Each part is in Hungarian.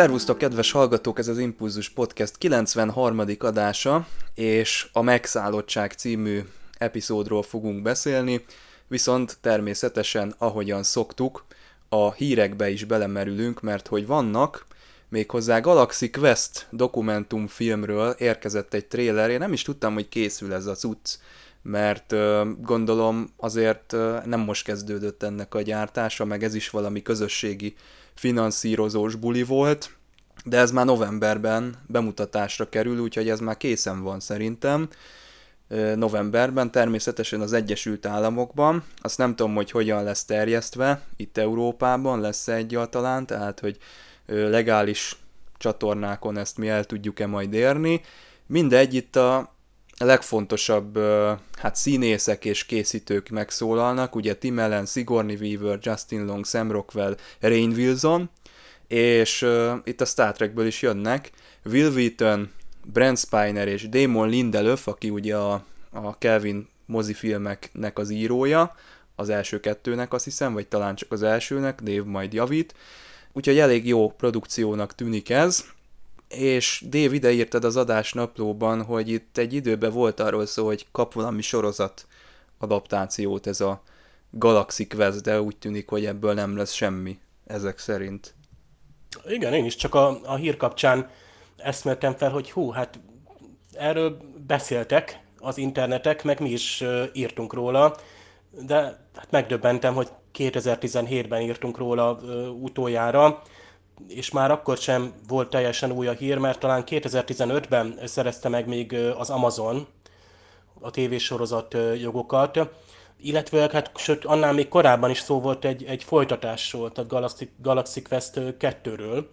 Szervusztok, kedves hallgatók, ez az Impulzus Podcast 93. adása, és a Megszállottság című epizódról fogunk beszélni, viszont természetesen, ahogyan szoktuk, a hírekbe is belemerülünk, mert hogy vannak, méghozzá Galaxy Quest dokumentumfilmről érkezett egy trailer, én nem is tudtam, hogy készül ez a cucc, mert gondolom azért nem most kezdődött ennek a gyártása, meg ez is valami közösségi finanszírozós buli volt, de ez már novemberben bemutatásra kerül, úgyhogy ez már készen van szerintem novemberben, természetesen az Egyesült Államokban. Azt nem tudom, hogy hogyan lesz terjesztve, itt Európában lesz -e egyáltalán, tehát hogy legális csatornákon ezt mi el tudjuk-e majd érni. Mindegy, itt a legfontosabb hát színészek és készítők megszólalnak, ugye Tim Allen, Sigourney Weaver, Justin Long, Sam Rockwell, Rain Wilson, és uh, itt a Star Trekből is jönnek, Will Wheaton, Brent Spiner és Damon Lindelöf, aki ugye a, a Kelvin mozifilmeknek az írója, az első kettőnek azt hiszem, vagy talán csak az elsőnek, Dave majd javít. Úgyhogy elég jó produkciónak tűnik ez, és Dave ide írtad az adás naplóban, hogy itt egy időben volt arról szó, hogy kap valami sorozat adaptációt ez a Galaxy Quest, de úgy tűnik, hogy ebből nem lesz semmi ezek szerint. Igen, én is csak a, a hír kapcsán eszméltem fel, hogy hú, hát erről beszéltek az internetek, meg mi is írtunk róla, de hát megdöbbentem, hogy 2017-ben írtunk róla uh, utoljára, és már akkor sem volt teljesen új a hír, mert talán 2015-ben szerezte meg még az Amazon a tévésorozat jogokat, illetve hát sőt, annál még korábban is szó volt egy, egy folytatásról, tehát Galaxy, Galaxy Quest 2-ről.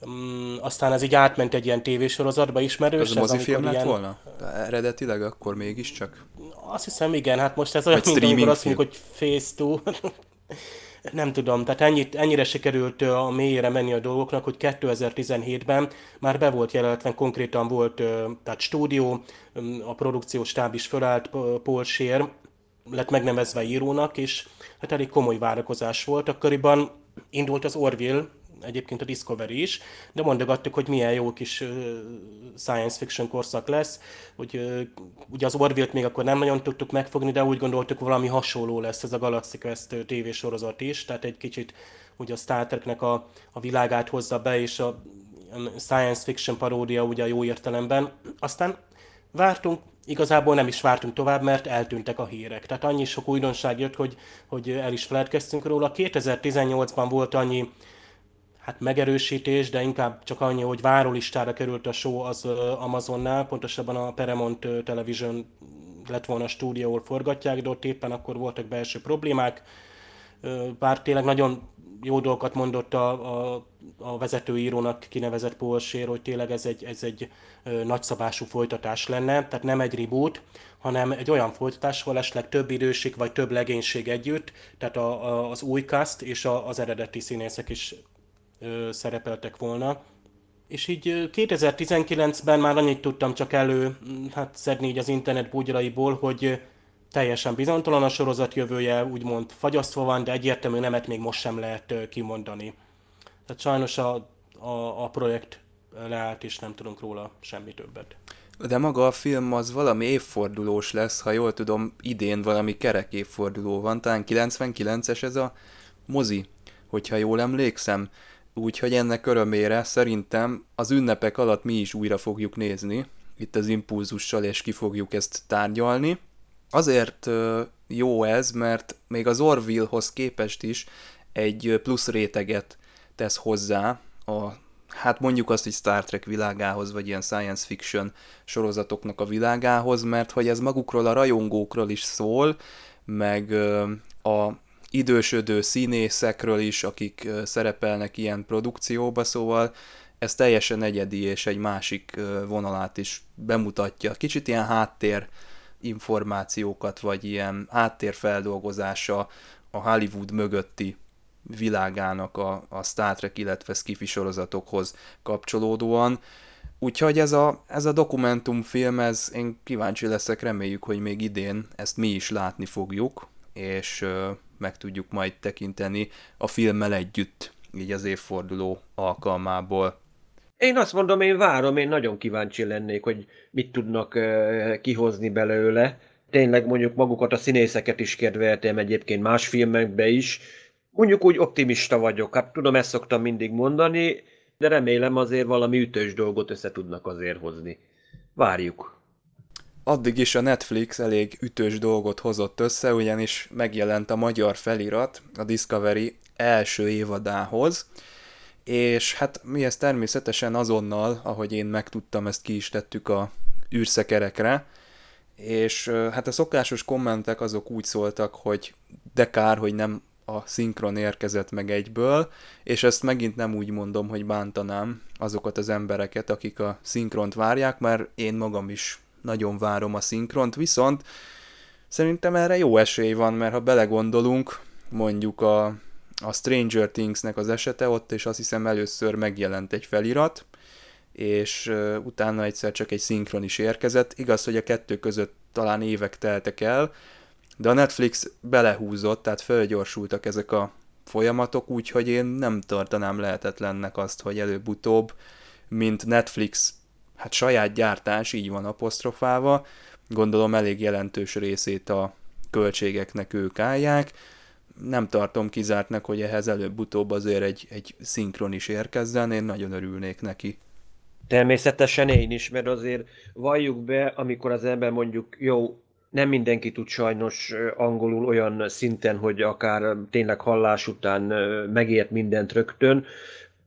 Um, aztán ez így átment egy ilyen tévésorozatba ismerős. Ez mozifilm lett ilyen... volna? De eredetileg akkor mégiscsak? Azt hiszem igen, hát most ez olyan, mint amikor azt mondjuk, hogy Phase 2. nem tudom, tehát ennyit, ennyire sikerült a mélyére menni a dolgoknak, hogy 2017-ben már be volt jelentve, konkrétan volt tehát stúdió, a produkciós stáb is fölállt, Paul Scheer lett megnevezve írónak, és hát elég komoly várakozás volt. Akkoriban indult az Orville, egyébként a Discovery is, de mondogattuk, hogy milyen jó kis science fiction korszak lesz, hogy ugye az Orville-t még akkor nem nagyon tudtuk megfogni, de úgy gondoltuk, valami hasonló lesz ez a Galaxy Quest tévésorozat is, tehát egy kicsit ugye a Star Treknek a, a világát hozza be, és a science fiction paródia ugye a jó értelemben. Aztán vártunk, igazából nem is vártunk tovább, mert eltűntek a hírek. Tehát annyi sok újdonság jött, hogy, hogy el is feledkeztünk róla. 2018-ban volt annyi hát megerősítés, de inkább csak annyi, hogy várólistára került a show az Amazonnál, pontosabban a Paramount Television lett volna a stúdió, ahol forgatják, de ott éppen akkor voltak belső problémák. Bár tényleg nagyon jó dolgokat mondott a, a, a vezetőírónak kinevezett Scheer, hogy tényleg ez egy, ez egy nagyszabású folytatás lenne, tehát nem egy reboot, hanem egy olyan folytatás, ahol esetleg több időség vagy több legénység együtt, tehát a, a, az új cast és a, az eredeti színészek is ö, szerepeltek volna. És így 2019-ben már annyit tudtam csak elő hát szedni így az internet búgyraiból, hogy teljesen bizonytalan a sorozat jövője, úgymond fagyasztva van, de egyértelmű nemet még most sem lehet kimondani. Tehát sajnos a, a, a projekt leállt, és nem tudunk róla semmi többet. De maga a film az valami évfordulós lesz, ha jól tudom, idén valami kerek évforduló van, talán 99-es ez a mozi, hogyha jól emlékszem. Úgyhogy ennek örömére szerintem az ünnepek alatt mi is újra fogjuk nézni, itt az impulzussal, és ki fogjuk ezt tárgyalni. Azért jó ez, mert még az Orville-hoz képest is egy plusz réteget tesz hozzá a hát mondjuk azt, hogy Star Trek világához, vagy ilyen science fiction sorozatoknak a világához, mert hogy ez magukról a rajongókról is szól, meg a idősödő színészekről is, akik szerepelnek ilyen produkcióba, szóval ez teljesen egyedi és egy másik vonalát is bemutatja. Kicsit ilyen háttér információkat, vagy ilyen háttérfeldolgozása a Hollywood mögötti világának a, a Star Trek, illetve skifi sorozatokhoz kapcsolódóan. Úgyhogy ez a, ez a dokumentumfilm, ez én kíváncsi leszek, reméljük, hogy még idén ezt mi is látni fogjuk, és meg tudjuk majd tekinteni a filmmel együtt, így az évforduló alkalmából. Én azt mondom, én várom, én nagyon kíváncsi lennék, hogy mit tudnak uh, kihozni belőle. Tényleg mondjuk magukat a színészeket is kedveltem egyébként más filmekbe is, Mondjuk úgy optimista vagyok, hát tudom, ezt szoktam mindig mondani, de remélem azért valami ütős dolgot össze tudnak azért hozni. Várjuk. Addig is a Netflix elég ütős dolgot hozott össze, ugyanis megjelent a magyar felirat a Discovery első évadához, és hát mi ezt természetesen azonnal, ahogy én megtudtam, ezt ki is tettük a űrszekerekre, és hát a szokásos kommentek azok úgy szóltak, hogy de kár, hogy nem a szinkron érkezett meg egyből, és ezt megint nem úgy mondom, hogy bántanám azokat az embereket, akik a szinkront várják, mert én magam is nagyon várom a szinkront, viszont szerintem erre jó esély van, mert ha belegondolunk, mondjuk a, a Stranger Things-nek az esete ott, és azt hiszem először megjelent egy felirat, és utána egyszer csak egy szinkron is érkezett. Igaz, hogy a kettő között talán évek teltek el, de a Netflix belehúzott, tehát felgyorsultak ezek a folyamatok, úgyhogy én nem tartanám lehetetlennek azt, hogy előbb-utóbb, mint Netflix, hát saját gyártás, így van apostrofálva, gondolom elég jelentős részét a költségeknek ők állják, nem tartom kizártnak, hogy ehhez előbb-utóbb azért egy, egy szinkron is érkezzen, én nagyon örülnék neki. Természetesen én is, mert azért valljuk be, amikor az ember mondjuk, jó, nem mindenki tud sajnos angolul olyan szinten, hogy akár tényleg hallás után megért mindent rögtön.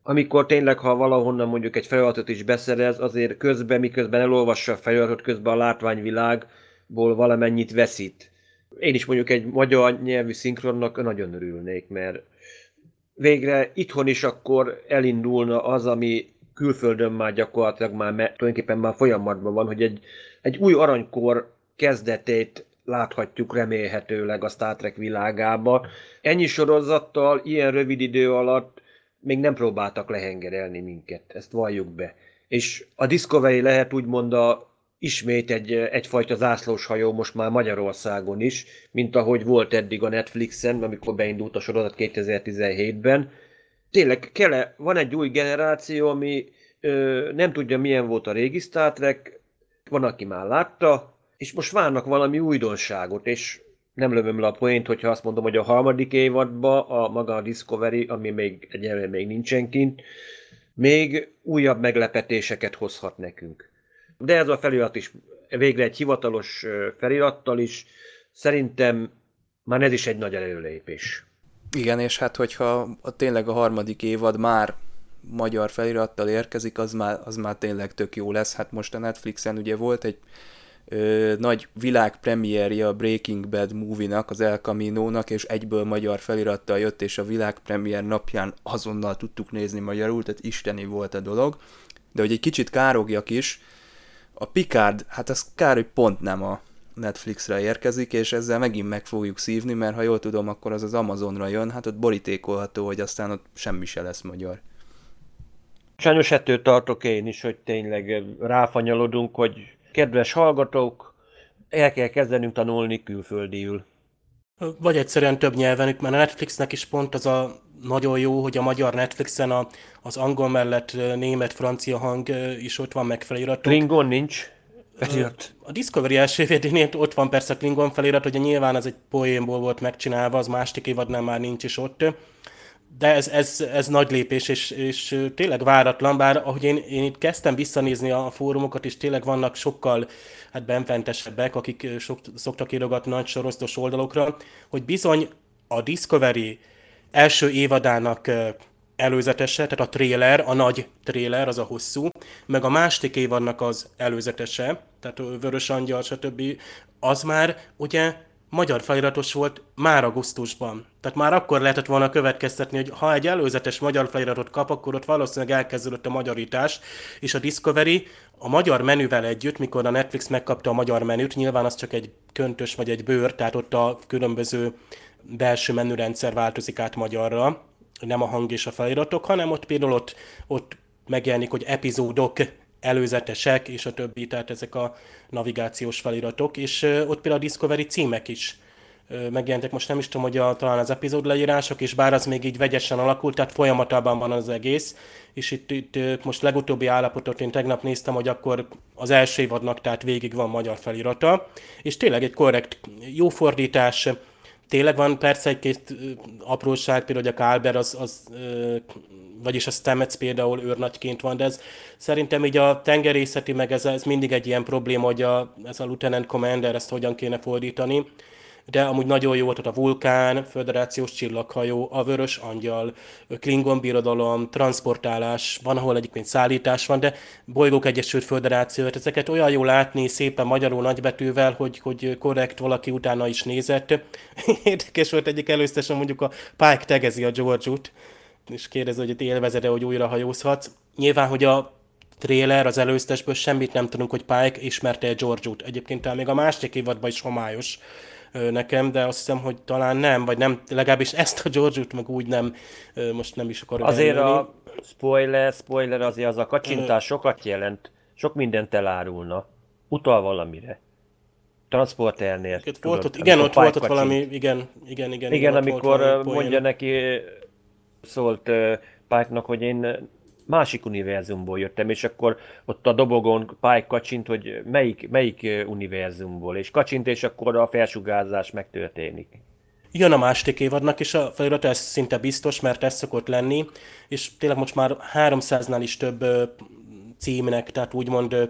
Amikor tényleg, ha valahonnan mondjuk egy feliratot is beszerez, azért közben, miközben elolvassa a feliratot, közben a látványvilágból valamennyit veszít. Én is mondjuk egy magyar nyelvű szinkronnak nagyon örülnék, mert végre itthon is akkor elindulna az, ami külföldön már gyakorlatilag már tulajdonképpen már folyamatban van, hogy egy, egy új aranykor kezdetét láthatjuk remélhetőleg a Star Trek világába. Ennyi sorozattal, ilyen rövid idő alatt még nem próbáltak lehengerelni minket, ezt valljuk be. És a Discovery lehet úgymond a, ismét egy, egyfajta zászlós hajó most már Magyarországon is, mint ahogy volt eddig a Netflixen, amikor beindult a sorozat 2017-ben. Tényleg kell van egy új generáció, ami ö, nem tudja milyen volt a régi Star Trek, van, aki már látta, és most várnak valami újdonságot, és nem lövöm le a poént, hogyha azt mondom, hogy a harmadik évadban a maga a Discovery, ami még egyelőre még nincsen kint, még újabb meglepetéseket hozhat nekünk. De ez a felirat is végre egy hivatalos felirattal is, szerintem már ez is egy nagy előlépés. Igen, és hát hogyha tényleg a harmadik évad már magyar felirattal érkezik, az már, az már tényleg tök jó lesz. Hát most a Netflixen ugye volt egy nagy világpremierje a Breaking Bad movie-nak, az El Camino-nak, és egyből magyar felirattal jött, és a világpremier napján azonnal tudtuk nézni magyarul, tehát isteni volt a dolog. De hogy egy kicsit károgjak is, a Picard, hát az kár, hogy pont nem a Netflixre érkezik, és ezzel megint meg fogjuk szívni, mert ha jól tudom, akkor az az Amazonra jön, hát ott borítékolható, hogy aztán ott semmi se lesz magyar. Sajnos ettől tartok én is, hogy tényleg ráfanyalodunk, hogy kedves hallgatók, el kell kezdenünk tanulni külföldiül. Vagy egyszerűen több nyelven, mert a Netflixnek is pont az a nagyon jó, hogy a magyar Netflixen a, az angol mellett német, francia hang is ott van meg feliratok. Klingon nincs. Felirat. A Discovery első évadénél ott van persze Klingon felirat, hogy nyilván ez egy poénból volt megcsinálva, az másik évadnál már nincs is ott de ez, ez, ez nagy lépés, és, és tényleg váratlan, bár ahogy én, én itt kezdtem visszanézni a fórumokat, és tényleg vannak sokkal hát benfentesebbek, akik sok, szoktak írogatni nagy sorosztos oldalokra, hogy bizony a Discovery első évadának előzetese, tehát a trailer, a nagy trailer, az a hosszú, meg a másik évadnak az előzetese, tehát a Vörös Angyal, stb. az már ugye magyar feliratos volt már augusztusban. Tehát már akkor lehetett volna következtetni, hogy ha egy előzetes magyar feliratot kap, akkor ott valószínűleg elkezdődött a magyarítás, és a Discovery a magyar menüvel együtt, mikor a Netflix megkapta a magyar menüt, nyilván az csak egy köntös vagy egy bőr, tehát ott a különböző belső menürendszer változik át magyarra, nem a hang és a feliratok, hanem ott például ott, ott megjelenik, hogy epizódok előzetesek, és a többi, tehát ezek a navigációs feliratok, és ott például a Discovery címek is megjelentek, most nem is tudom, hogy a, talán az epizód leírások, és bár az még így vegyesen alakult, tehát folyamatában van az egész, és itt, itt most legutóbbi állapotot én tegnap néztem, hogy akkor az első évadnak, tehát végig van magyar felirata, és tényleg egy korrekt, jó fordítás, tényleg van persze egy-két apróság, például hogy a Kálber az, az vagyis a Stamets például őrnagyként van, de ez szerintem így a tengerészeti, meg ez, ez mindig egy ilyen probléma, hogy a, ez a Lieutenant Commander ezt hogyan kéne fordítani de amúgy nagyon jó volt ott a Vulkán, Föderációs Csillaghajó, a Vörös Angyal, Klingon Birodalom, transportálás, van, ahol egyébként szállítás van, de Bolygók Egyesült Föderáció, ezeket olyan jó látni szépen magyarul nagybetűvel, hogy, hogy korrekt valaki utána is nézett. Érdekes volt egyik előztesen mondjuk a Pike tegezi a George-ut, és kérdezi, hogy itt élvezed-e, hogy újra hajózhatsz. Nyilván, hogy a trailer, az előztesből semmit nem tudunk, hogy Pike ismerte George-ut. Egyébként még a másik évadban is homályos nekem, de azt hiszem, hogy talán nem, vagy nem, legalábbis ezt a George-ut meg úgy nem, most nem is akarok Azért elmenni. a spoiler, spoiler azért az a kacsintás sokat jelent, sok mindent elárulna, utal valamire transporternél. Tudod, volt ott, igen, ott volt ott valami, igen, igen, igen. Igen, igen amikor mondja neki, szólt Pike-nak, hogy én másik univerzumból jöttem, és akkor ott a dobogon Pike kacsint, hogy melyik, melyik univerzumból, és kacsint, és akkor a felsugárzás megtörténik. Jön a másik évadnak, és a felirat ez szinte biztos, mert ez szokott lenni, és tényleg most már 300-nál is több címnek, tehát úgymond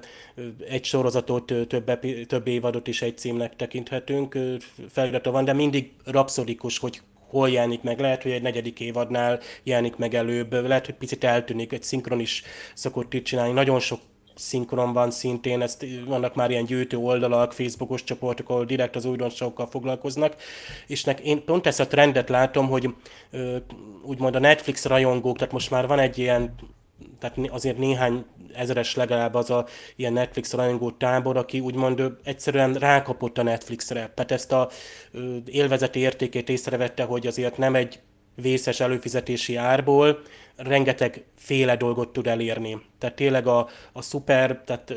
egy sorozatot, több, több évadot is egy címnek tekinthetünk, felirata van, de mindig rapszodikus, hogy hol jelenik meg. Lehet, hogy egy negyedik évadnál jelenik meg előbb, lehet, hogy picit eltűnik, egy szinkron is szokott itt csinálni. Nagyon sok szinkron van szintén, ezt, vannak már ilyen gyűjtő oldalak, Facebookos csoportok, ahol direkt az újdonságokkal foglalkoznak, és nek, én pont ezt a trendet látom, hogy úgymond a Netflix rajongók, tehát most már van egy ilyen tehát azért néhány ezeres legalább az a ilyen Netflix rajongó tábor, aki úgymond egyszerűen rákapott a Netflixre. Tehát ezt a élvezeti értékét észrevette, hogy azért nem egy vészes előfizetési árból rengeteg féle dolgot tud elérni. Tehát tényleg a, a szuper, tehát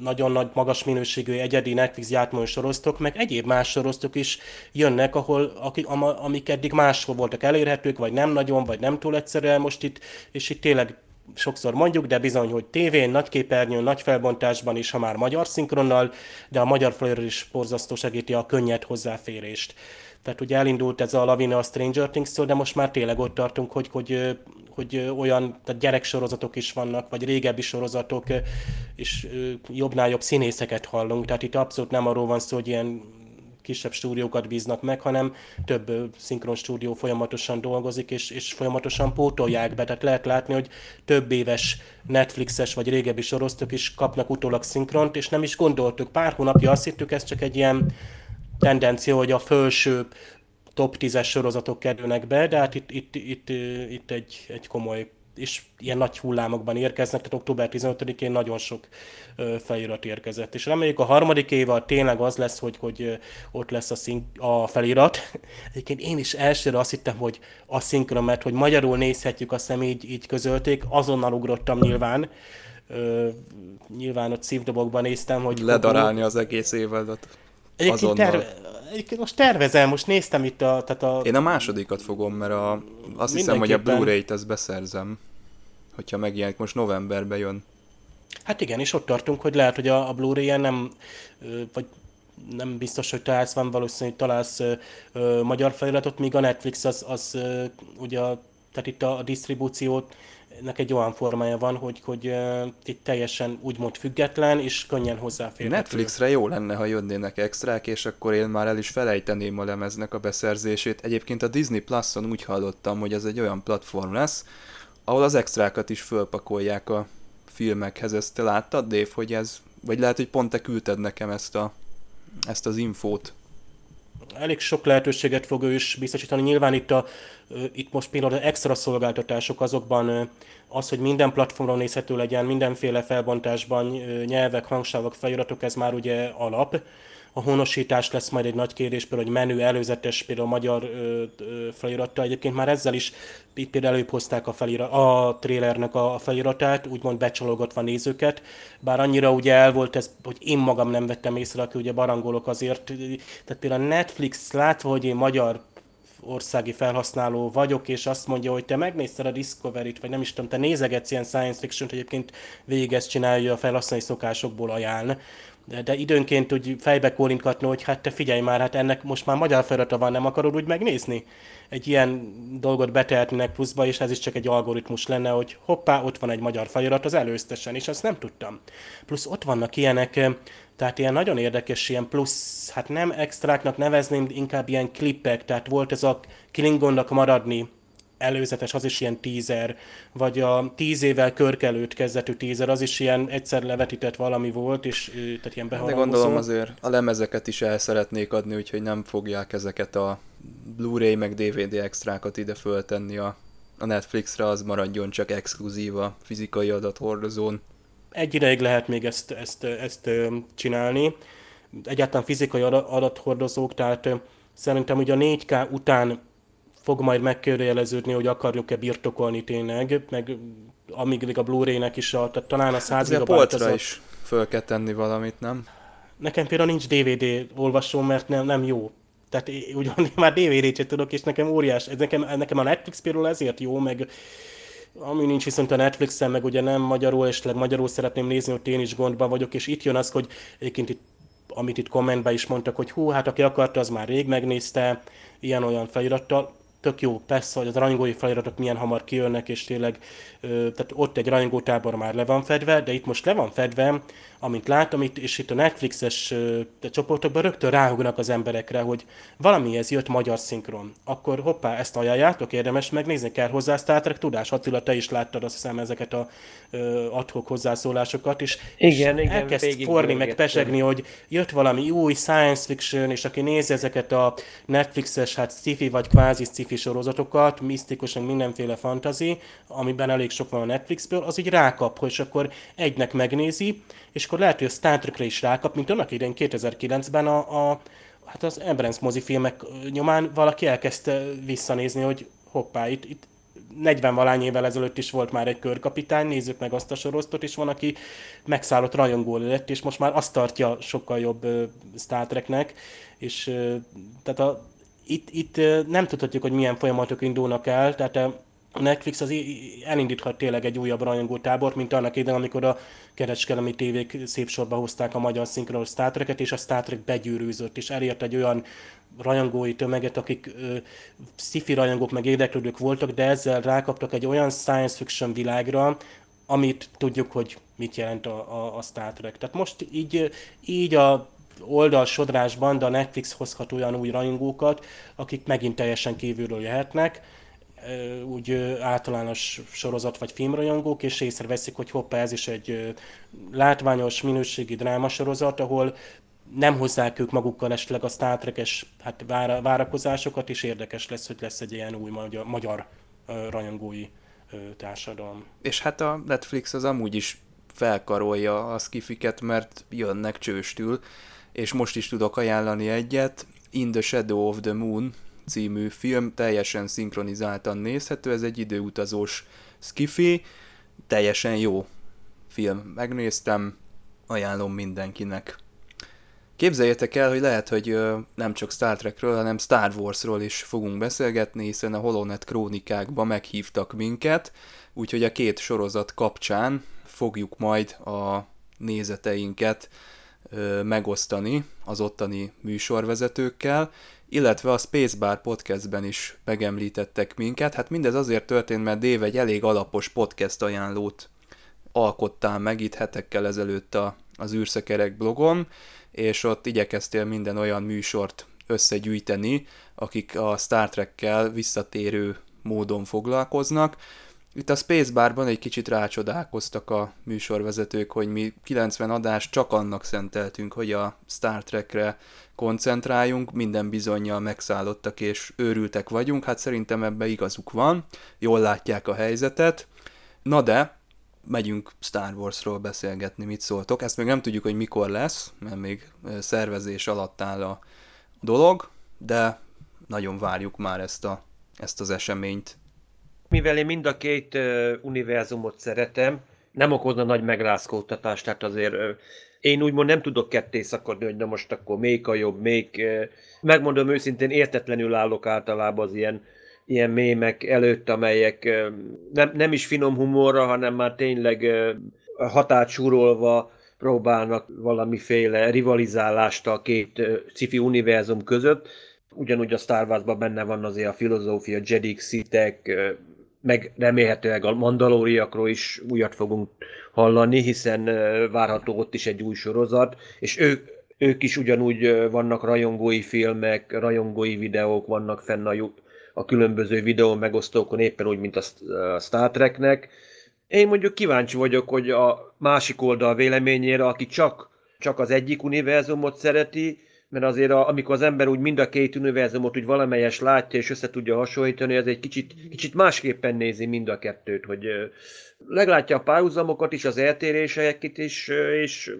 nagyon nagy, magas minőségű egyedi Netflix játmói sorosztok, meg egyéb más sorosztok is jönnek, ahol, akik, amik eddig máshol voltak elérhetők, vagy nem nagyon, vagy nem túl egyszerűen most itt, és itt tényleg sokszor mondjuk, de bizony, hogy tévén, nagy képernyőn, nagy felbontásban is, ha már magyar szinkronnal, de a magyar flair is borzasztó segíti a könnyed hozzáférést. Tehát ugye elindult ez a lavina a Stranger things de most már tényleg ott tartunk, hogy, hogy, hogy olyan tehát gyereksorozatok is vannak, vagy régebbi sorozatok, és jobbnál jobb színészeket hallunk. Tehát itt abszolút nem arról van szó, hogy ilyen kisebb stúdiókat bíznak meg, hanem több szinkron stúdió folyamatosan dolgozik, és, és folyamatosan pótolják be. Tehát lehet látni, hogy több éves Netflixes vagy régebbi sorosztok is kapnak utólag szinkront, és nem is gondoltuk. Pár hónapja azt hittük, ez csak egy ilyen tendencia, hogy a felső top 10-es sorozatok kerülnek be, de hát itt, itt, itt, itt egy, egy komoly és ilyen nagy hullámokban érkeznek, tehát október 15-én nagyon sok felirat érkezett. És reméljük a harmadik évad tényleg az lesz, hogy, hogy ott lesz a, szink, a felirat. Egyébként én is elsőre azt hittem, hogy a szinkron, mert hogy magyarul nézhetjük, azt hiszem így, így közölték, azonnal ugrottam nyilván. Ö, nyilván ott szívdobokban néztem, hogy... Ledarálni az egész évadat. Egyébként, terve, egyébként most tervezem, most néztem itt a... Tehát a... Én a másodikat fogom, mert a, azt hiszem, hogy a Blu-ray-t ezt beszerzem, hogyha megjelenik, most novemberben jön. Hát igen, és ott tartunk, hogy lehet, hogy a, a Blu-ray-en nem, vagy nem biztos, hogy találsz, van valószínű, hogy találsz ö, ö, magyar feliratot, míg a Netflix az, az ö, ugye, tehát itt a, a disztribúciót nek egy olyan formája van, hogy, hogy uh, itt teljesen úgymond független és könnyen hozzáférhető. Netflixre jó lenne, ha jönnének extrák, és akkor én már el is felejteném a lemeznek a beszerzését. Egyébként a Disney Plus-on úgy hallottam, hogy ez egy olyan platform lesz, ahol az extrákat is fölpakolják a filmekhez. Ezt te láttad, Dave, hogy ez, vagy lehet, hogy pont te küldted nekem ezt, a, ezt az infót? Elég sok lehetőséget fog ő is biztosítani. Nyilván itt, a, itt most például extra szolgáltatások azokban az, hogy minden platformon nézhető legyen, mindenféle felbontásban, nyelvek, hangsávok, feliratok, ez már ugye alap. A honosítás lesz majd egy nagy kérdés, például, hogy menü előzetes, például a magyar ö, ö, feliratta. Egyébként már ezzel is itt például előbb hozták a, felira, a trailernek a feliratát, úgymond becsalogatva nézőket, bár annyira ugye el volt ez, hogy én magam nem vettem észre, aki ugye barangolok azért. Tehát például a Netflix látva, hogy én magyar országi felhasználó vagyok, és azt mondja, hogy te megnézted a Discovery-t, vagy nem is tudom, te nézegetsz ilyen science fiction-t, egyébként végig ezt csinálja a felhasználói szokásokból ajánl de, de időnként úgy fejbe kólintgatni, hogy hát te figyelj már, hát ennek most már magyar feladata van, nem akarod úgy megnézni? Egy ilyen dolgot betehetnének pluszba, és ez is csak egy algoritmus lenne, hogy hoppá, ott van egy magyar felirat az előztesen, és azt nem tudtam. Plusz ott vannak ilyenek, tehát ilyen nagyon érdekes, ilyen plusz, hát nem extráknak nevezném, inkább ilyen klippek, tehát volt ez a Klingonnak maradni előzetes, az is ilyen tízer, vagy a tíz évvel körkelőt kezdetű tízer, az is ilyen egyszer levetített valami volt, és tehát ilyen beharangozó. De gondolom azért a lemezeket is el szeretnék adni, úgyhogy nem fogják ezeket a Blu-ray meg DVD extrákat ide föltenni a, a Netflixre, az maradjon csak exkluzív a fizikai adathordozón. Egy ideig lehet még ezt, ezt, ezt csinálni. Egyáltalán fizikai adathordozók, tehát szerintem ugye a 4K után fog majd megkérdőjeleződni, hogy akarjuk-e birtokolni tényleg, meg amíg a Blu-ray-nek is, a, tehát talán a 100 GB a polcra a... is föl kell tenni valamit, nem? Nekem például nincs DVD olvasó, mert nem, nem jó. Tehát ugyan már DVD-t sem tudok, és nekem óriás, ez nekem, nekem a Netflix például ezért jó, meg ami nincs viszont a Netflixen, meg ugye nem magyarul, és magyarul szeretném nézni, hogy én is gondban vagyok, és itt jön az, hogy egyébként itt amit itt kommentben is mondtak, hogy hú, hát aki akarta, az már rég megnézte, ilyen-olyan felirattal tök jó, persze, hogy az rajongói feliratok milyen hamar kijönnek, és tényleg tehát ott egy rajongótábor már le van fedve, de itt most le van fedve, amint látom, itt, és itt a Netflixes csoportokban rögtön ráhugnak az emberekre, hogy valamihez jött magyar szinkron. Akkor hoppá, ezt ajánljátok, érdemes megnézni, kell hozzá Star Trek tudás. Attila, te is láttad azt hiszem ezeket a ö, adhok hozzászólásokat, és, igen, és igen, elkezd forni, meg pesegni, hogy jött valami új science fiction, és aki nézi ezeket a Netflixes, hát sci vagy kvázi sci sorozatokat, misztikus, mindenféle fantazi, amiben elég sok van a Netflixből, az így rákap, hogy akkor egynek megnézi, és akkor lehet, hogy a Star Trekre is rákap, mint annak idején 2009-ben a, a hát az Embrance mozifilmek nyomán valaki elkezdte visszanézni, hogy hoppá, itt, itt 40 valány évvel ezelőtt is volt már egy körkapitány, nézzük meg azt a sorosztot, és van, aki megszállott rajongó lett, és most már azt tartja sokkal jobb uh, Star Treknek, és tehát a, itt, itt nem tudhatjuk, hogy milyen folyamatok indulnak el, tehát a Netflix az elindíthat tényleg egy újabb rajongótábort, mint annak idején, amikor a kereskedelmi tévék szép sorba hozták a magyar szinkronos Star Trek-et, és a Star Trek begyűrűzött, és elért egy olyan rajongói tömeget, akik ö, sci rajongók meg érdeklődők voltak, de ezzel rákaptak egy olyan science fiction világra, amit tudjuk, hogy mit jelent a, a, a Star Trek. Tehát most így, így a oldal sodrásban, de a Netflix hozhat olyan új rajongókat, akik megint teljesen kívülről jöhetnek, úgy általános sorozat vagy filmrajongók, és észreveszik, hogy hoppá, ez is egy látványos, minőségi drámasorozat, ahol nem hozzák ők magukkal esetleg a Star Trek-es hát várakozásokat, és érdekes lesz, hogy lesz egy ilyen új magyar, magyar rajongói társadalom. És hát a Netflix az amúgy is felkarolja a skifiket, mert jönnek csőstül, és most is tudok ajánlani egyet, In the Shadow of the Moon című film, teljesen szinkronizáltan nézhető, ez egy időutazós skifi, teljesen jó film. Megnéztem, ajánlom mindenkinek. Képzeljétek el, hogy lehet, hogy nem csak Star Trekről, hanem Star Warsról is fogunk beszélgetni, hiszen a Holonet krónikákba meghívtak minket, úgyhogy a két sorozat kapcsán fogjuk majd a nézeteinket megosztani az ottani műsorvezetőkkel, illetve a Spacebar podcastben is megemlítettek minket. Hát mindez azért történt, mert Dave egy elég alapos podcast ajánlót alkottál meg itt hetekkel ezelőtt a, az űrszekerek blogon, és ott igyekeztél minden olyan műsort összegyűjteni, akik a Star Trek-kel visszatérő módon foglalkoznak. Itt a Spacebarban egy kicsit rácsodálkoztak a műsorvezetők, hogy mi 90 adást csak annak szenteltünk, hogy a Star Trekre koncentráljunk, minden bizonyal megszállottak és őrültek vagyunk, hát szerintem ebbe igazuk van, jól látják a helyzetet. Na de, megyünk Star Warsról beszélgetni, mit szóltok. Ezt még nem tudjuk, hogy mikor lesz, mert még szervezés alatt áll a dolog, de nagyon várjuk már ezt, a, ezt az eseményt. Mivel én mind a két uh, univerzumot szeretem, nem okozna nagy megrázkódtatást, tehát azért uh, én úgymond nem tudok ketté szakadni, hogy na most akkor még a jobb, még... Uh, megmondom őszintén, értetlenül állok általában az ilyen ilyen mémek előtt, amelyek nem, nem is finom humorra, hanem már tényleg hatát súrolva próbálnak valamiféle rivalizálást a két sci univerzum között. Ugyanúgy a Star Wars-ban benne van azért a filozófia, Jedik, Szitek, meg remélhetőleg a mandalóriakról is újat fogunk hallani, hiszen várható ott is egy új sorozat, és ők, ők is ugyanúgy vannak rajongói filmek, rajongói videók vannak fenn a a különböző videó megosztókon, éppen úgy, mint a Star Treknek. Én mondjuk kíváncsi vagyok, hogy a másik oldal véleményére, aki csak, csak az egyik univerzumot szereti, mert azért a, amikor az ember úgy mind a két univerzumot úgy valamelyes látja és össze tudja hasonlítani, ez egy kicsit, kicsit másképpen nézi mind a kettőt, hogy leglátja a párhuzamokat is, az eltéréseket is, és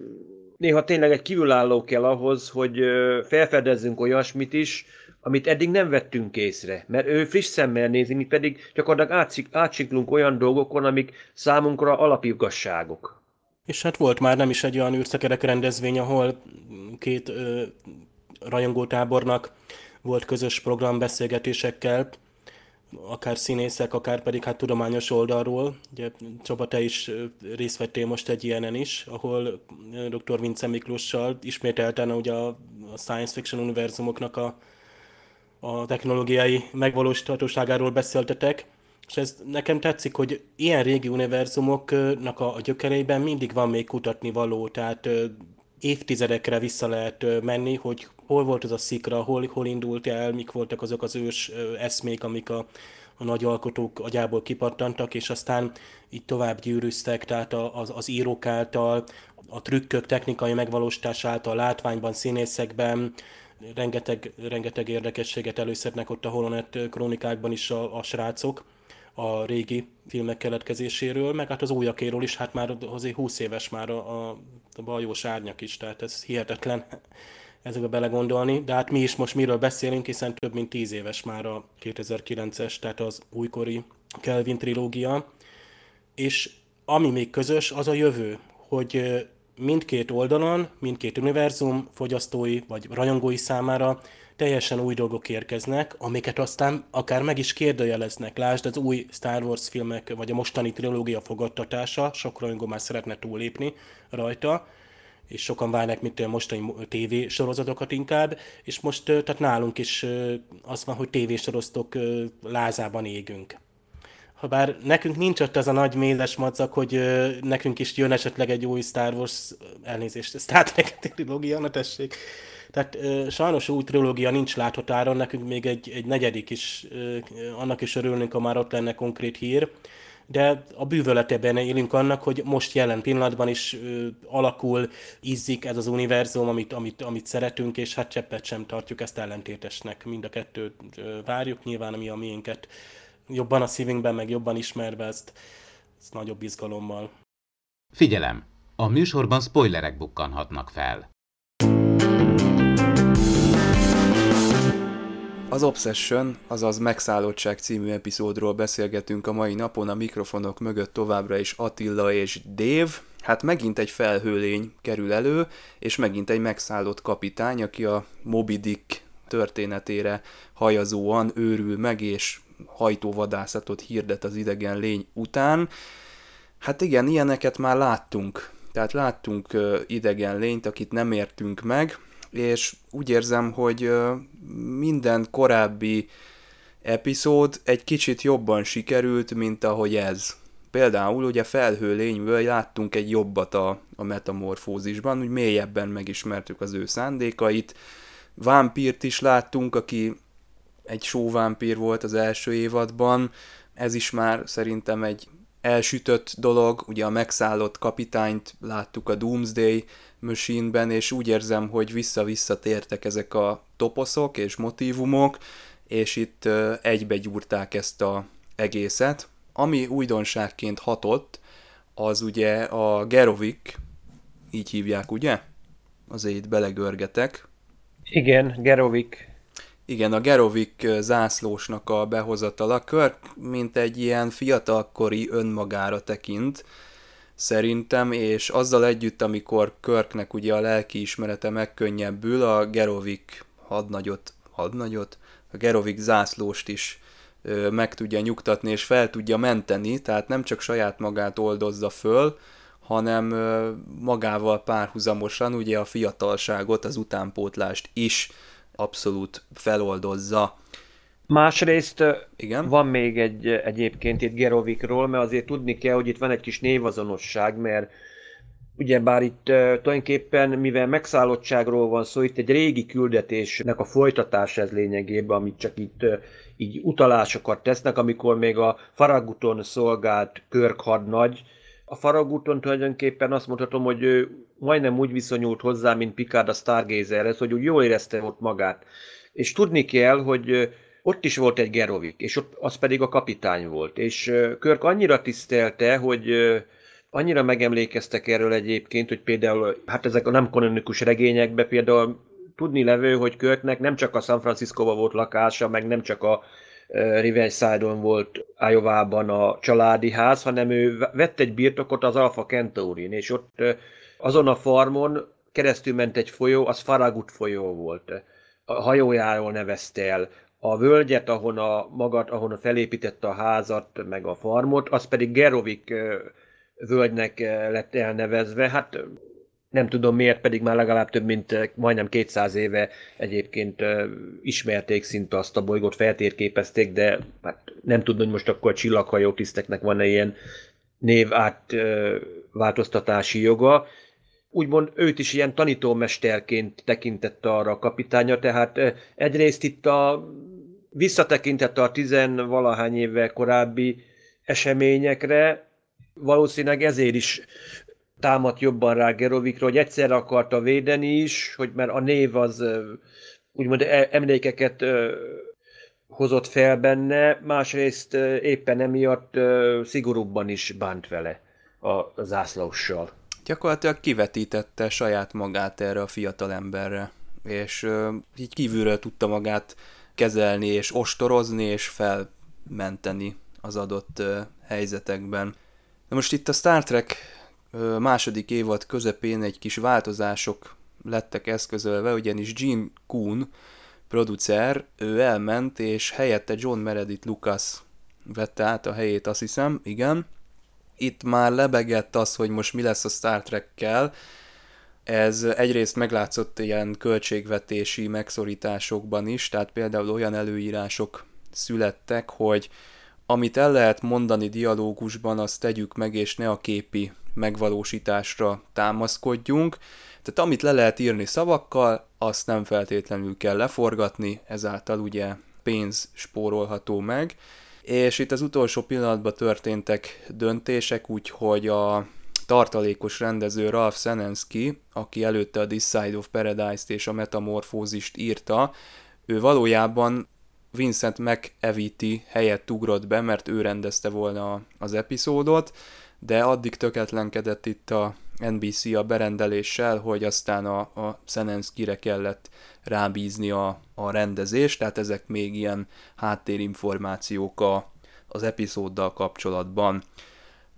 néha tényleg egy kívülálló kell ahhoz, hogy felfedezzünk olyasmit is, amit eddig nem vettünk észre, mert ő friss szemmel nézi, mi pedig csak átsiklunk olyan dolgokon, amik számunkra alapigazságok. És hát volt már nem is egy olyan űrszekerek rendezvény, ahol két ö, rajongótábornak volt közös program beszélgetésekkel, akár színészek, akár pedig hát tudományos oldalról. Ugye Csaba, te is részt vettél most egy ilyenen is, ahol dr. Vince Miklóssal ismételten ugye a, a science fiction univerzumoknak a a technológiai megvalósíthatóságáról beszéltetek, és ez nekem tetszik, hogy ilyen régi univerzumoknak a, a gyökereiben mindig van még kutatni való, tehát évtizedekre vissza lehet menni, hogy hol volt az a szikra, hol, hol indult el, mik voltak azok az ős eszmék, amik a, a nagy alkotók agyából kipattantak, és aztán itt tovább gyűrűztek, tehát az, az írók által, a trükkök technikai megvalósítás által, látványban, színészekben, rengeteg, rengeteg érdekességet előszednek ott a Holonet krónikákban is a, a srácok a régi filmek keletkezéséről, meg hát az újakéről is, hát már azért 20 éves már a, a, a bajós árnyak is, tehát ez hihetetlen ezekbe belegondolni, de hát mi is most miről beszélünk, hiszen több mint 10 éves már a 2009-es, tehát az újkori Kelvin trilógia, és ami még közös, az a jövő, hogy mindkét oldalon, mindkét univerzum fogyasztói vagy rajongói számára teljesen új dolgok érkeznek, amiket aztán akár meg is kérdőjeleznek. Lásd az új Star Wars filmek, vagy a mostani trilógia fogadtatása, sok rajongó már szeretne túlépni rajta, és sokan várnak, mint a mostani TV sorozatokat inkább, és most tehát nálunk is az van, hogy TV sorozatok lázában égünk ha bár nekünk nincs ott az a nagy mézes madzak, hogy nekünk is jön esetleg egy új Star Wars, elnézést, Star Trek trilógia, na tessék. Tehát ö, sajnos új trilógia nincs láthatáron, nekünk még egy, egy negyedik is, ö, annak is örülnénk, ha már ott lenne konkrét hír, de a bűvöletében élünk annak, hogy most jelen pillanatban is ö, alakul, izzik ez az univerzum, amit, amit, amit szeretünk, és hát cseppet sem tartjuk ezt ellentétesnek. Mind a kettőt ö, várjuk, nyilván ami a miénket jobban a szívünkben, meg jobban ismerve ezt, ezt nagyobb izgalommal. Figyelem! A műsorban spoilerek bukkanhatnak fel. Az Obsession, azaz Megszállottság című epizódról beszélgetünk a mai napon a mikrofonok mögött továbbra is Attila és Dave. Hát megint egy felhőlény kerül elő, és megint egy megszállott kapitány, aki a Moby Dick történetére hajazóan őrül meg, és hajtóvadászatot hirdet az idegen lény után. Hát igen, ilyeneket már láttunk. Tehát láttunk idegen lényt, akit nem értünk meg, és úgy érzem, hogy minden korábbi epizód egy kicsit jobban sikerült, mint ahogy ez. Például ugye felhő lényből láttunk egy jobbat a, a metamorfózisban, úgy mélyebben megismertük az ő szándékait. Vámpírt is láttunk, aki egy sóvámpír volt az első évadban, ez is már szerintem egy elsütött dolog, ugye a megszállott kapitányt láttuk a Doomsday Machine-ben, és úgy érzem, hogy vissza-vissza tértek ezek a toposzok és motivumok, és itt egybegyúrták ezt a egészet. Ami újdonságként hatott, az ugye a Gerovik, így hívják, ugye? Azért itt belegörgetek. Igen, Gerovik. Igen, a Gerovik zászlósnak a behozatala. Kirk, mint egy ilyen fiatalkori önmagára tekint, szerintem, és azzal együtt, amikor Körknek ugye a lelki ismerete megkönnyebbül, a Gerovik hadnagyot, hadnagyot, a Gerovik zászlóst is ö, meg tudja nyugtatni és fel tudja menteni, tehát nem csak saját magát oldozza föl, hanem ö, magával párhuzamosan ugye a fiatalságot, az utánpótlást is abszolút feloldozza. Másrészt Igen? van még egy egyébként itt Gerovikról, mert azért tudni kell, hogy itt van egy kis névazonosság, mert Ugyebár itt uh, tulajdonképpen, mivel megszállottságról van szó, itt egy régi küldetésnek a folytatás ez lényegében, amit csak itt uh, így utalásokat tesznek, amikor még a Faraguton szolgált Körk hadnagy. A Faraguton tulajdonképpen azt mondhatom, hogy ő majdnem úgy viszonyult hozzá, mint Picard a Stargazerhez, hogy úgy jól érezte ott magát. És tudni kell, hogy ott is volt egy Gerovik, és ott az pedig a kapitány volt. És Körk annyira tisztelte, hogy annyira megemlékeztek erről egyébként, hogy például, hát ezek a nem kanonikus regényekben például tudni levő, hogy Körknek nem csak a San francisco volt lakása, meg nem csak a Revenge Side-on volt Iowa-ban a családi ház, hanem ő vett egy birtokot az Alpha Centaurin, és ott azon a farmon keresztül ment egy folyó, az Faragut folyó volt. A hajójáról nevezte el. A völgyet, ahon a magat, ahon felépítette a házat, meg a farmot, az pedig Gerovik völgynek lett elnevezve. Hát nem tudom miért, pedig már legalább több mint majdnem 200 éve egyébként ismerték szinte azt a bolygót, feltérképezték, de hát nem tudom, hogy most akkor a csillaghajó tiszteknek van-e ilyen név átváltoztatási joga úgymond őt is ilyen tanítómesterként tekintette arra a kapitánya, tehát egyrészt itt a visszatekintette a tizenvalahány éve korábbi eseményekre, valószínűleg ezért is támadt jobban rá Gerovikra, hogy egyszer akarta védeni is, hogy mert a név az úgymond e, emlékeket hozott fel benne, másrészt éppen emiatt szigorúbban is bánt vele a zászlóssal. Gyakorlatilag kivetítette saját magát erre a fiatal emberre, és így kívülről tudta magát kezelni, és ostorozni, és felmenteni az adott helyzetekben. De most itt a Star Trek második évad közepén egy kis változások lettek eszközölve, ugyanis Gene Kuhn, producer, ő elment, és helyette John Meredith Lucas vette át a helyét, azt hiszem, igen, itt már lebegett az, hogy most mi lesz a Star Trek-kel. Ez egyrészt meglátszott ilyen költségvetési megszorításokban is, tehát például olyan előírások születtek, hogy amit el lehet mondani dialógusban, azt tegyük meg, és ne a képi megvalósításra támaszkodjunk. Tehát amit le lehet írni szavakkal, azt nem feltétlenül kell leforgatni, ezáltal ugye pénz spórolható meg és itt az utolsó pillanatban történtek döntések, úgyhogy a tartalékos rendező Ralph Senensky, aki előtte a This Side of Paradise-t és a Metamorfózist írta, ő valójában Vincent McEvity helyett ugrott be, mert ő rendezte volna az epizódot, de addig töketlenkedett itt a NBC a berendeléssel, hogy aztán a, a Szenenszkire kellett rábízni a, a rendezést, tehát ezek még ilyen háttérinformációk a, az epizóddal kapcsolatban.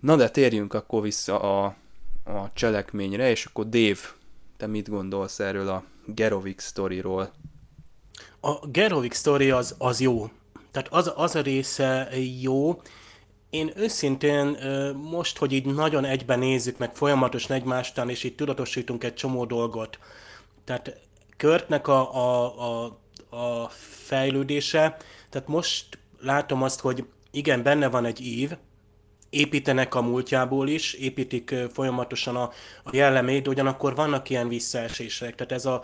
Na de térjünk akkor vissza a, a cselekményre, és akkor Dave, te mit gondolsz erről a Gerovik sztoriról? A Gerovik sztori az, az jó. Tehát az, az a része jó, én őszintén most, hogy így nagyon egyben nézzük, meg folyamatosan egymástán, és így tudatosítunk egy csomó dolgot, tehát Körtnek a, a, a, a fejlődése, tehát most látom azt, hogy igen, benne van egy ív, építenek a múltjából is, építik folyamatosan a, a jellemét, de ugyanakkor vannak ilyen visszaesések. Tehát ez, a,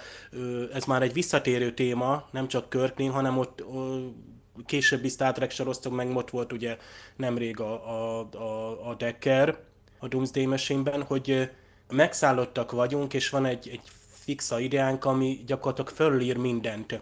ez már egy visszatérő téma, nem csak Körknél, hanem ott későbbi Star Trek sorosztok, meg ott volt ugye nemrég a, a, a, a Decker, a Doomsday Machine-ben, hogy megszállottak vagyunk, és van egy, egy fixa ideánk, ami gyakorlatilag fölír mindent.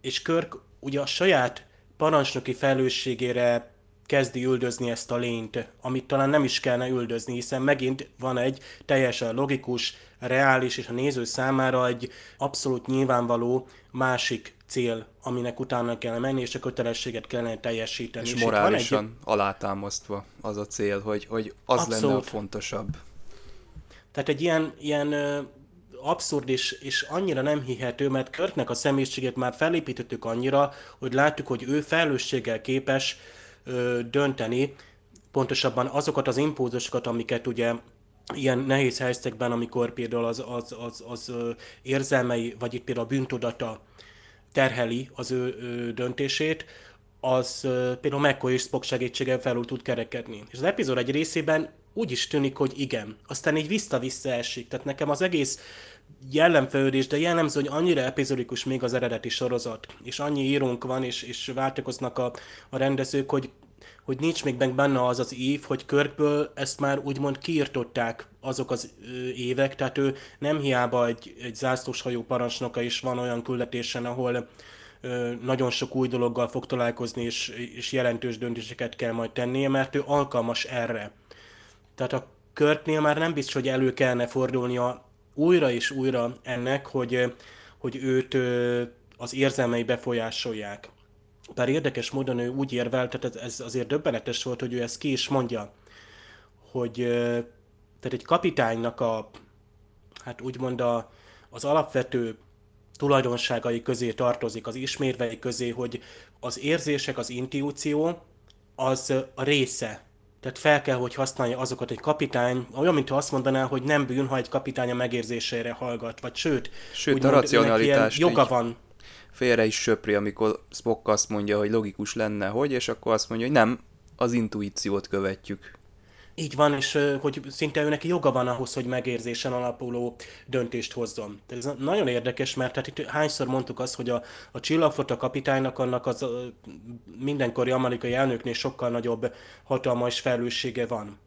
És Körk ugye a saját parancsnoki felelősségére kezdi üldözni ezt a lényt, amit talán nem is kellene üldözni, hiszen megint van egy teljesen logikus, reális és a néző számára egy abszolút nyilvánvaló másik cél, aminek utána kell menni, és a kötelességet kellene teljesíteni. És, és morálisan egy... alátámasztva az a cél, hogy, hogy az abszolút. lenne a fontosabb. Tehát egy ilyen, ilyen abszurd és, és annyira nem hihető, mert Körknek a személyiségét már felépítettük annyira, hogy látjuk, hogy ő felelősséggel képes dönteni, pontosabban azokat az impulzusokat, amiket ugye ilyen nehéz helyzetekben, amikor például az, az, az, az érzelmei, vagy itt például a bűntudata terheli az ő, ő döntését, az például McCoy és Spock segítséggel felül tud kerekedni. És az epizód egy részében úgy is tűnik, hogy igen. Aztán így vissza-vissza esik. Tehát nekem az egész jellemfejlődés, de jellemző, hogy annyira epizodikus még az eredeti sorozat, és annyi írónk van, és, és váltakoznak a, a rendezők, hogy hogy nincs még benne az az év, hogy Körkből ezt már úgymond kiirtották azok az évek, tehát ő nem hiába egy, egy zászlóshajó parancsnoka is van olyan küldetésen, ahol ö, nagyon sok új dologgal fog találkozni, és, és jelentős döntéseket kell majd tennie, mert ő alkalmas erre. Tehát a Körknél már nem biztos, hogy elő kellene fordulnia újra és újra ennek, hogy, hogy őt az érzelmei befolyásolják. Bár érdekes módon ő úgy érvel, tehát ez azért döbbenetes volt, hogy ő ezt ki is mondja, hogy tehát egy kapitánynak a, hát úgymond a, az alapvető tulajdonságai közé tartozik, az ismérvei közé, hogy az érzések, az intuíció, az a része tehát fel kell, hogy használja azokat egy kapitány, olyan, mint azt mondaná, hogy nem bűn, ha egy kapitány a megérzésére hallgat, vagy sőt, sőt a racionalitást joga van. Félre is söpri, amikor Spock azt mondja, hogy logikus lenne, hogy, és akkor azt mondja, hogy nem, az intuíciót követjük. Így van, és hogy szinte őnek joga van ahhoz, hogy megérzésen alapuló döntést hozzon. Tehát ez nagyon érdekes, mert hát itt hányszor mondtuk azt, hogy a, a csillagfota kapitánynak annak az a, mindenkori amerikai elnöknél sokkal nagyobb hatalma és felelőssége van.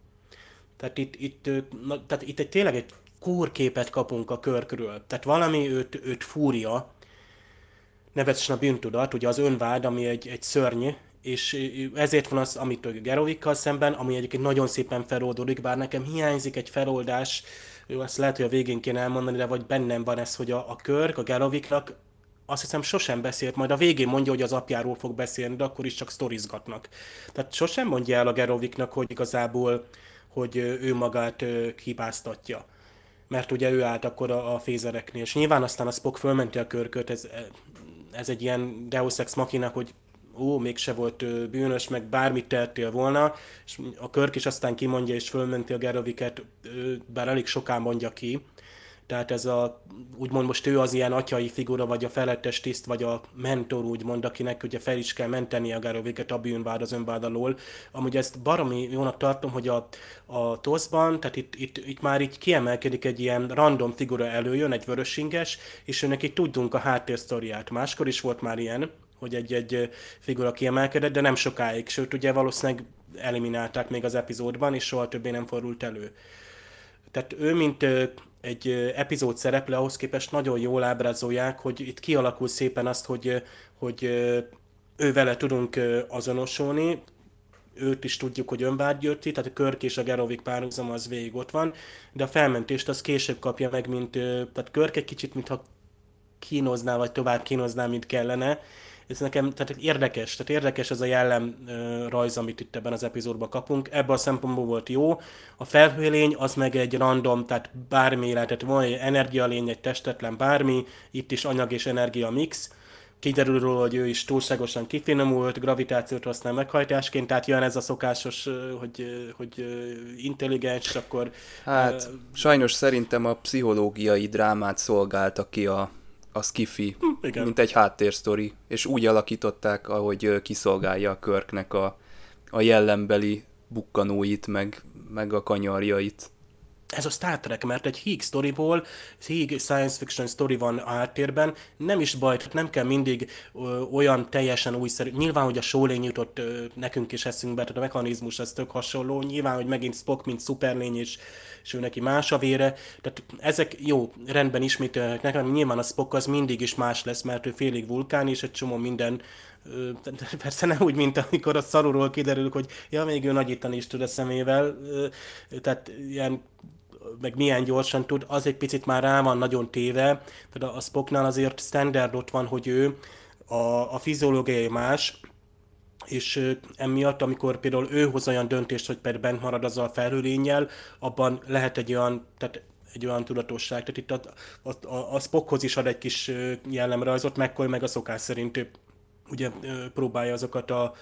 Tehát itt, itt, na, tehát itt egy, tényleg egy kórképet kapunk a körkről. Tehát valami őt, őt fúria, nevezetesen a bűntudat, ugye az önvád, ami egy, egy szörny, és ezért van az, amit Gerovikkal szemben, ami egyébként nagyon szépen feloldódik, bár nekem hiányzik egy feloldás, jó, azt lehet, hogy a végén kéne elmondani, de vagy bennem van ez, hogy a, a Körk, a Geroviknak azt hiszem sosem beszélt, majd a végén mondja, hogy az apjáról fog beszélni, de akkor is csak sztorizgatnak. Tehát sosem mondja el a Geroviknak, hogy igazából, hogy ő magát hibáztatja. Mert ugye ő állt akkor a, a fézereknél, és nyilván aztán a Spock fölmenti a körköt, ez, ez egy ilyen Deus Ex Machina, hogy ó, mégse volt bűnös, meg bármit tehettél volna, és a Körk is aztán kimondja és fölmenti a Geroviket, bár elég sokán mondja ki. Tehát ez a, úgymond most ő az ilyen atyai figura, vagy a felettes tiszt, vagy a mentor, úgymond, akinek ugye fel is kell menteni a Geroviket a bűnvád az önvád alól. Amúgy ezt baromi jónak tartom, hogy a, a TOSZ-ban, tehát itt, itt, itt, már így kiemelkedik egy ilyen random figura előjön, egy vörösinges, és őnek itt tudunk a háttérsztoriát. Máskor is volt már ilyen, hogy egy-egy figura kiemelkedett, de nem sokáig, sőt ugye valószínűleg eliminálták még az epizódban, és soha többé nem fordult elő. Tehát ő, mint egy epizód szereplő, ahhoz képest nagyon jól ábrázolják, hogy itt kialakul szépen azt, hogy, hogy ő vele tudunk azonosulni, őt is tudjuk, hogy önvágygyörti, tehát a Körk és a Gerovik párhuzam az végig ott van, de a felmentést az később kapja meg, mint, tehát Körk egy kicsit, mintha kínozná, vagy tovább kínozná, mint kellene, ez nekem tehát érdekes, tehát érdekes ez a jellem rajz, amit itt ebben az epizódban kapunk. Ebben a szempontból volt jó. A felhőlény az meg egy random, tehát bármi, tehát van egy energialény, egy testetlen bármi, itt is anyag és energia mix. Kiderül róla, hogy ő is túlságosan kifinomult, gravitációt használ meghajtásként, tehát jön ez a szokásos, hogy, hogy intelligens, akkor... Hát, uh, sajnos szerintem a pszichológiai drámát szolgálta ki a a skifi, hm, mint egy háttérsztori, és úgy alakították, ahogy kiszolgálja a körknek a, a jellembeli bukkanóit, meg, meg a kanyarjait ez a Star Trek, mert egy Higg storyból, Higg science fiction story van áttérben, nem is baj, nem kell mindig ö, olyan teljesen újszerű. Nyilván, hogy a sólény jutott ö, nekünk is eszünkbe, tehát a mechanizmus az tök hasonló. Nyilván, hogy megint Spock, mint szuperlény, és, és ő neki más a vére. Tehát ezek jó, rendben ismételnek nekem. Nyilván a Spock az mindig is más lesz, mert ő félig vulkán, és egy csomó minden persze nem úgy, mint amikor a szarúról kiderül, hogy ja, még ő nagyítani is tud a szemével, tehát ilyen meg milyen gyorsan tud, az egy picit már rá van nagyon téve. Tehát a Spocknál azért standard ott van, hogy ő a, a fiziológiai más, és emiatt, amikor például ő hoz olyan döntést, hogy például bent marad azzal a felhőlényel, abban lehet egy olyan, tehát egy olyan tudatosság. Tehát itt a, a, a, a Spockhoz is ad egy kis jellemrajzot, McCoy meg a szokás szerint ő, ugye próbálja azokat a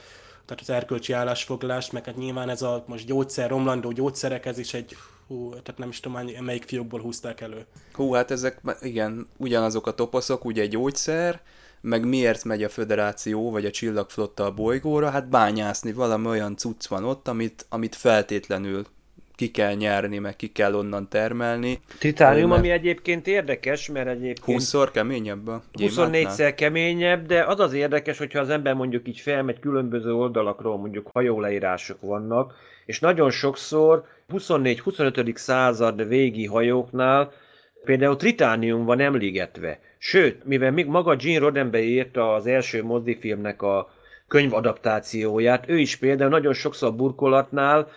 tehát az erkölcsi állásfoglalást, meg hát nyilván ez a most gyógyszer, romlandó gyógyszerek, ez is egy hú, tehát nem is tudom, melyik fiókból húzták elő. Hú, hát ezek, igen, ugyanazok a toposzok, ugye gyógyszer, meg miért megy a föderáció, vagy a csillagflotta a bolygóra, hát bányászni, valami olyan cucc van ott, amit, amit feltétlenül ki kell nyerni, meg ki kell onnan termelni. Titánium, mert... ami egyébként érdekes, mert egyébként... 20-szor keményebb a 24-szer keményebb, de az az érdekes, hogyha az ember mondjuk így felmegy különböző oldalakról, mondjuk hajóleírások vannak, és nagyon sokszor 24-25. század végi hajóknál például tritánium van emlégetve. Sőt, mivel még maga Gene Roddenberry írta az első mozdifilmnek a könyvadaptációját, ő is például nagyon sokszor a burkolatnál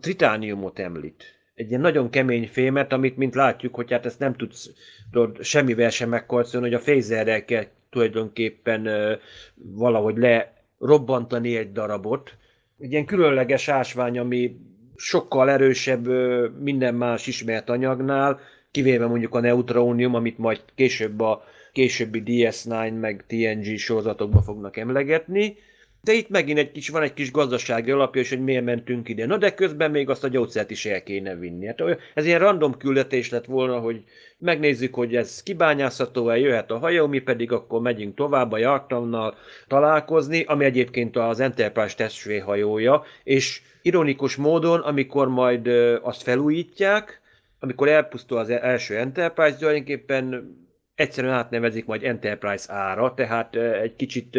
tritániumot említ. Egy ilyen nagyon kemény fémet, amit mint látjuk, hogy hát ezt nem tudsz tudod, semmivel sem megkarcolni, hogy a fézerrel kell tulajdonképpen ö, valahogy lerobbantani egy darabot. Egy ilyen különleges ásvány, ami sokkal erősebb ö, minden más ismert anyagnál, kivéve mondjuk a neutrónium, amit majd később a későbbi DS9 meg TNG sorozatokban fognak emlegetni. De itt megint egy kis, van egy kis gazdasági alapja, és hogy miért mentünk ide. Na de közben még azt a gyógyszert is el kéne vinni. Hát ez ilyen random küldetés lett volna, hogy megnézzük, hogy ez kibányászható-e, jöhet a hajó, mi pedig akkor megyünk tovább a Jartannal találkozni, ami egyébként az Enterprise testvérhajója, és ironikus módon, amikor majd azt felújítják, amikor elpusztul az első Enterprise, tulajdonképpen egyszerűen átnevezik majd Enterprise ára, tehát egy kicsit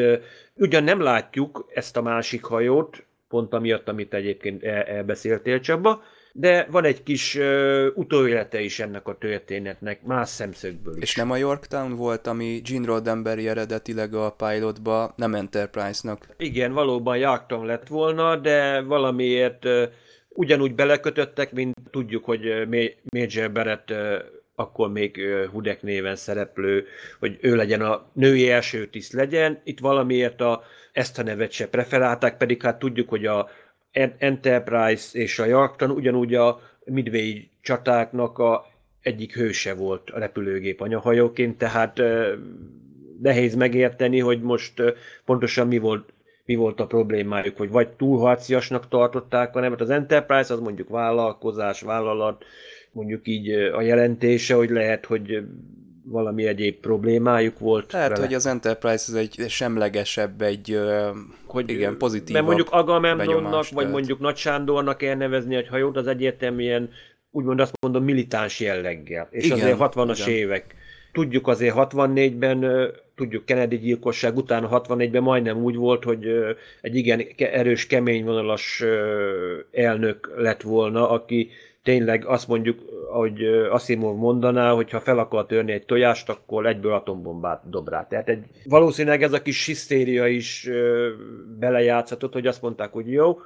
ugyan nem látjuk ezt a másik hajót, pont amiatt, amit egyébként elbeszéltél Csaba, de van egy kis uh, utóélete is ennek a történetnek, más szemszögből is. És nem a Yorktown volt, ami Gene Roddenberry eredetileg a pilotba, nem Enterprise-nak. Igen, valóban Yorktown lett volna, de valamiért uh, ugyanúgy belekötöttek, mint tudjuk, hogy Major Barrett akkor még Hudek néven szereplő, hogy ő legyen a női első tiszt legyen. Itt valamiért a, ezt a nevet se preferálták, pedig hát tudjuk, hogy a Enterprise és a Yarkton ugyanúgy a Midway csatáknak a egyik hőse volt a repülőgép anyahajóként, tehát nehéz megérteni, hogy most pontosan mi volt, mi volt a problémájuk, hogy vagy túlharciasnak tartották, hanem az Enterprise az mondjuk vállalkozás, vállalat, mondjuk így a jelentése, hogy lehet, hogy valami egyéb problémájuk volt Lehet, vele. hogy az Enterprise az egy semlegesebb, egy hogy igen, pozitív. Mert mondjuk Agamemnonnak, vagy mondjuk Nagy Sándornak elnevezni egy hajót, az egyértelműen úgymond azt mondom militáns jelleggel. És igen, azért 60-as igen. évek. Tudjuk azért 64-ben, tudjuk Kennedy gyilkosság után 64-ben majdnem úgy volt, hogy egy igen erős, kemény vonalas elnök lett volna, aki tényleg azt mondjuk, hogy Asimov mondaná, hogy ha fel akar törni egy tojást, akkor egyből atombombát dob rá. Tehát egy, valószínűleg ez a kis hisztéria is belejátszhatott, hogy azt mondták, hogy jó,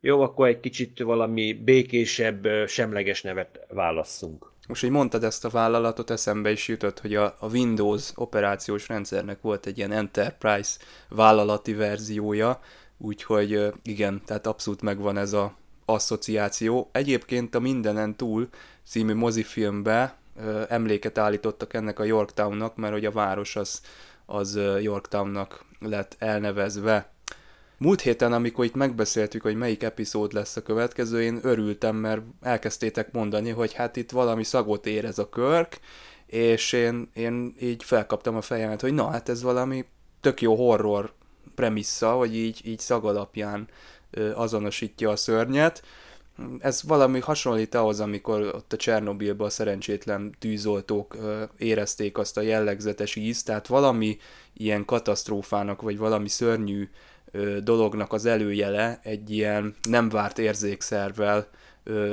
jó, akkor egy kicsit valami békésebb, semleges nevet válasszunk. Most, hogy mondtad ezt a vállalatot, eszembe is jutott, hogy a, a Windows operációs rendszernek volt egy ilyen Enterprise vállalati verziója, úgyhogy igen, tehát abszolút megvan ez a asszociáció. Egyébként a Mindenen túl című mozifilmbe ö, emléket állítottak ennek a Yorktownnak, mert hogy a város az, az Yorktownnak lett elnevezve. Múlt héten, amikor itt megbeszéltük, hogy melyik epizód lesz a következő, én örültem, mert elkezdtétek mondani, hogy hát itt valami szagot érez a körk, és én, én így felkaptam a fejemet, hogy na, hát ez valami tök jó horror premissza, hogy így, így szag alapján azonosítja a szörnyet. Ez valami hasonlít ahhoz, amikor ott a Csernobilban a szerencsétlen tűzoltók érezték azt a jellegzetes ízt, tehát valami ilyen katasztrófának, vagy valami szörnyű dolognak az előjele egy ilyen nem várt érzékszervel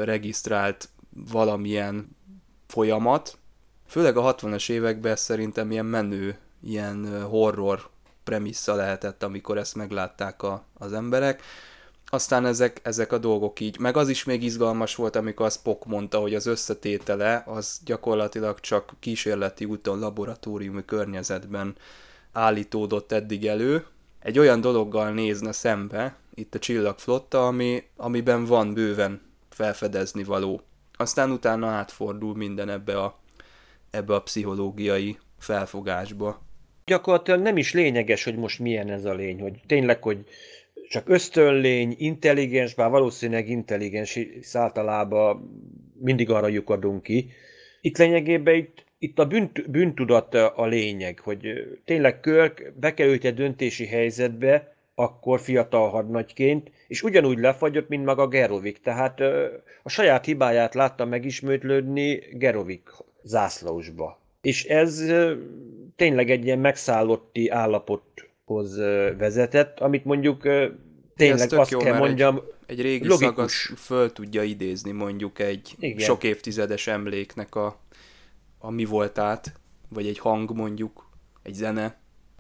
regisztrált valamilyen folyamat. Főleg a 60-as években szerintem ilyen menő, ilyen horror premissza lehetett, amikor ezt meglátták a, az emberek. Aztán ezek, ezek a dolgok így, meg az is még izgalmas volt, amikor a Spock mondta, hogy az összetétele az gyakorlatilag csak kísérleti úton, laboratóriumi környezetben állítódott eddig elő. Egy olyan dologgal nézne szembe, itt a csillagflotta, ami, amiben van bőven felfedezni való. Aztán utána átfordul minden ebbe a, ebbe a pszichológiai felfogásba. Gyakorlatilag nem is lényeges, hogy most milyen ez a lény, hogy tényleg, hogy csak ösztönlény, intelligens, bár valószínűleg intelligens, általában mindig arra lyukadunk ki. Itt lényegében itt, itt a bűnt, bűntudat a lényeg, hogy tényleg Körk bekerült egy döntési helyzetbe, akkor fiatal hadnagyként, és ugyanúgy lefagyott, mint maga Gerovik. Tehát a saját hibáját látta megismétlődni Gerovik zászlósba. És ez tényleg egy ilyen megszállotti állapothoz vezetett, amit mondjuk tényleg azt jó, kell mondjam, egy, egy régi logikus. föl tudja idézni mondjuk egy Igen. sok évtizedes emléknek a, a mi voltát, vagy egy hang mondjuk, egy zene.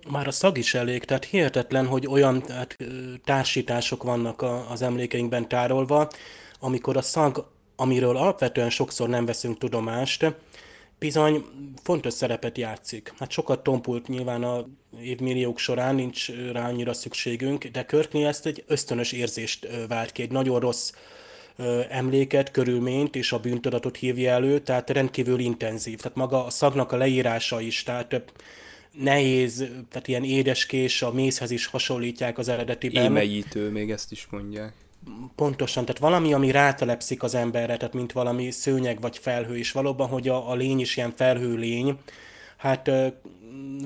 Már a szag is elég, tehát hihetetlen, hogy olyan tehát, társítások vannak a, az emlékeinkben tárolva, amikor a szag, amiről alapvetően sokszor nem veszünk tudomást, bizony fontos szerepet játszik. Hát sokat tompult nyilván a évmilliók során, nincs rá annyira szükségünk, de Körknél ezt egy ösztönös érzést vált ki, egy nagyon rossz emléket, körülményt és a bűntudatot hívja elő, tehát rendkívül intenzív. Tehát maga a szagnak a leírása is, tehát nehéz, tehát ilyen édeskés, a mézhez is hasonlítják az eredetiben. Émeítő, még ezt is mondják. Pontosan, tehát valami, ami rátelepszik az emberre, tehát mint valami szőnyeg vagy felhő, és valóban, hogy a, a lény is ilyen felhő lény, hát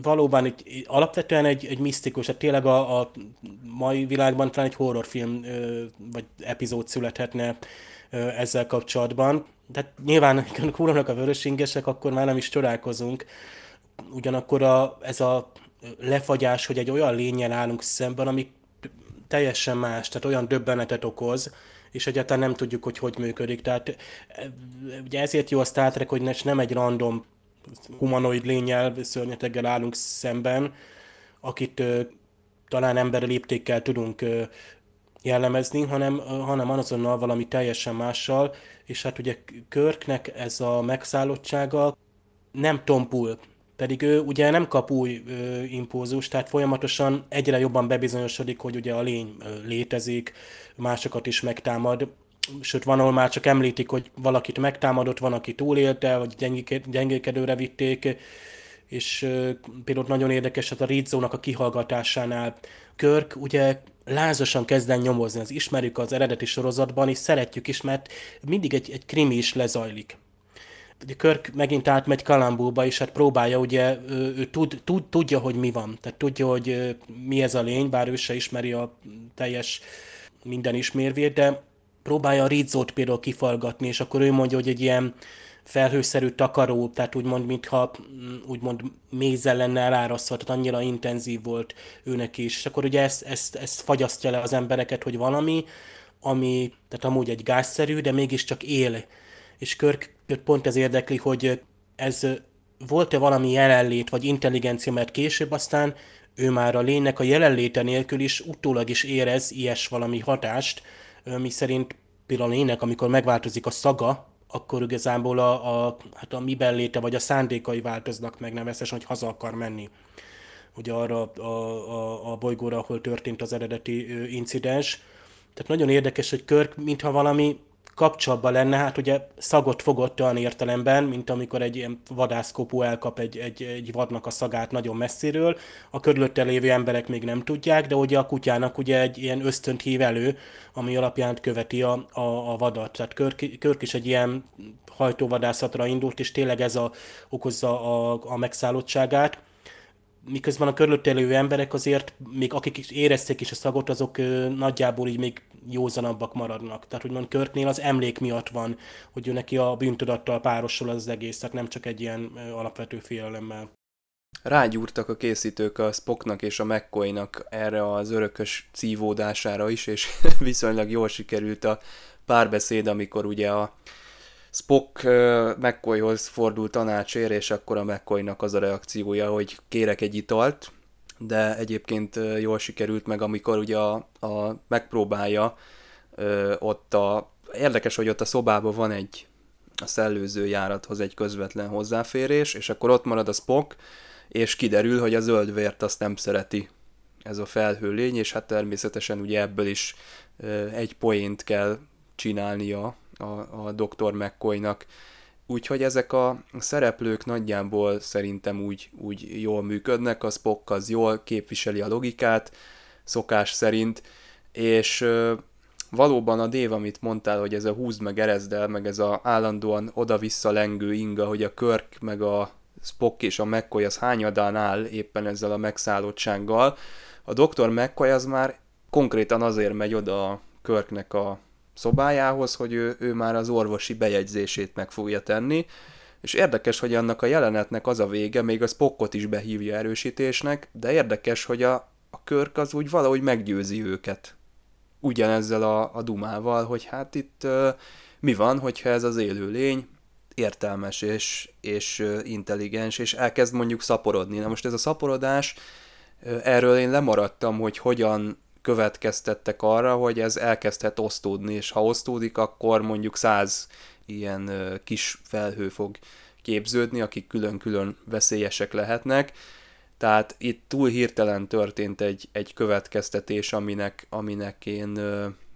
valóban egy, alapvetően egy, egy misztikus, tehát tényleg a, a mai világban talán egy horrorfilm vagy epizód születhetne ezzel kapcsolatban. De nyilván, amikor a vörösingesek, akkor már nem is csodálkozunk. Ugyanakkor a, ez a lefagyás, hogy egy olyan lényen állunk szemben, ami teljesen más, tehát olyan döbbenetet okoz, és egyáltalán nem tudjuk, hogy hogy működik. Tehát ugye ezért jó a Star Trek, hogy nem egy random humanoid lényel, szörnyeteggel állunk szemben, akit ö, talán emberi léptékkel tudunk ö, jellemezni, hanem, ö, hanem azonnal valami teljesen mással, és hát ugye Körknek ez a megszállottsága nem tompul, pedig ő ugye nem kap új ö, impulzus, tehát folyamatosan egyre jobban bebizonyosodik, hogy ugye a lény ö, létezik, másokat is megtámad, sőt van, ahol már csak említik, hogy valakit megtámadott, van, aki túlélte, vagy gyengékedőre vitték, és például nagyon érdekes, hát a Rizzónak a kihallgatásánál Körk ugye lázasan kezden nyomozni, az ismerjük az eredeti sorozatban, és szeretjük is, mert mindig egy, egy krimi is lezajlik. Ugye Körk megint átmegy Kalambóba, és hát próbálja, ugye ő, ő tud, tud, tudja, hogy mi van, tehát tudja, hogy mi ez a lény, bár ő se ismeri a teljes minden ismérvét, de próbálja a rizzót például kifalgatni, és akkor ő mondja, hogy egy ilyen felhőszerű takaró, tehát úgymond, mintha mm, úgymond mézzel lenne elárasztva, tehát annyira intenzív volt őnek is. És akkor ugye ezt, ezt, ezt fagyasztja le az embereket, hogy valami, ami, tehát amúgy egy gázszerű, de mégiscsak él. És Körk pont ez érdekli, hogy ez volt-e valami jelenlét, vagy intelligencia, mert később aztán ő már a lénynek a jelenléte nélkül is utólag is érez ilyes valami hatást, mi szerint például a lénynek, amikor megváltozik a szaga, akkor igazából a, a, hát a mi belléte vagy a szándékai változnak meg nevezesen, hogy haza akar menni. Ugye arra a, a, a bolygóra, ahol történt az eredeti incidens. Tehát nagyon érdekes, hogy Körk, mintha valami kapcsolatban lenne, hát ugye szagot fogott olyan értelemben, mint amikor egy ilyen vadászkopó elkap egy, egy, egy vadnak a szagát nagyon messziről, a körülötte lévő emberek még nem tudják, de ugye a kutyának ugye egy ilyen ösztönt hív elő, ami alapján követi a, a, a vadat. Tehát Körk, Körk is egy ilyen hajtóvadászatra indult, és tényleg ez a, okozza a, a megszállottságát miközben a körülötte lévő emberek azért, még akik is érezték is a szagot, azok ö, nagyjából így még józanabbak maradnak. Tehát úgymond Körknél az emlék miatt van, hogy ő neki a bűntudattal párosul az egész, tehát nem csak egy ilyen ö, alapvető félelemmel. Rágyúrtak a készítők a Spocknak és a mccoy erre az örökös cívódására is, és viszonylag jól sikerült a párbeszéd, amikor ugye a Spock McCoyhoz fordul tanácsért, és akkor a McCoynak az a reakciója, hogy kérek egy italt, de egyébként jól sikerült meg, amikor ugye a, a megpróbálja ott a, érdekes, hogy ott a szobában van egy a szellőző járathoz egy közvetlen hozzáférés, és akkor ott marad a Spock, és kiderül, hogy a zöld vért azt nem szereti. Ez a felhő lény, és hát természetesen ugye ebből is egy poént kell csinálnia a, a Dr. McCoy-nak. Úgyhogy ezek a szereplők nagyjából szerintem úgy, úgy jól működnek, a Spock az jól képviseli a logikát, szokás szerint, és valóban a Dév, amit mondtál, hogy ez a húzd meg erezd el, meg ez a állandóan oda-vissza lengő inga, hogy a Körk meg a Spock és a McCoy az hányadán áll éppen ezzel a megszállottsággal. A Dr. McCoy az már konkrétan azért megy oda a Körknek a szobájához, hogy ő, ő már az orvosi bejegyzését meg fogja tenni, és érdekes, hogy annak a jelenetnek az a vége, még a Spockot is behívja erősítésnek, de érdekes, hogy a, a Körk az úgy valahogy meggyőzi őket. Ugyanezzel a, a dumával, hogy hát itt uh, mi van, hogyha ez az élő lény értelmes és, és uh, intelligens, és elkezd mondjuk szaporodni. Na most ez a szaporodás, uh, erről én lemaradtam, hogy hogyan következtettek arra, hogy ez elkezdhet osztódni, és ha osztódik, akkor mondjuk száz ilyen kis felhő fog képződni, akik külön-külön veszélyesek lehetnek. Tehát itt túl hirtelen történt egy, egy következtetés, aminek, aminek én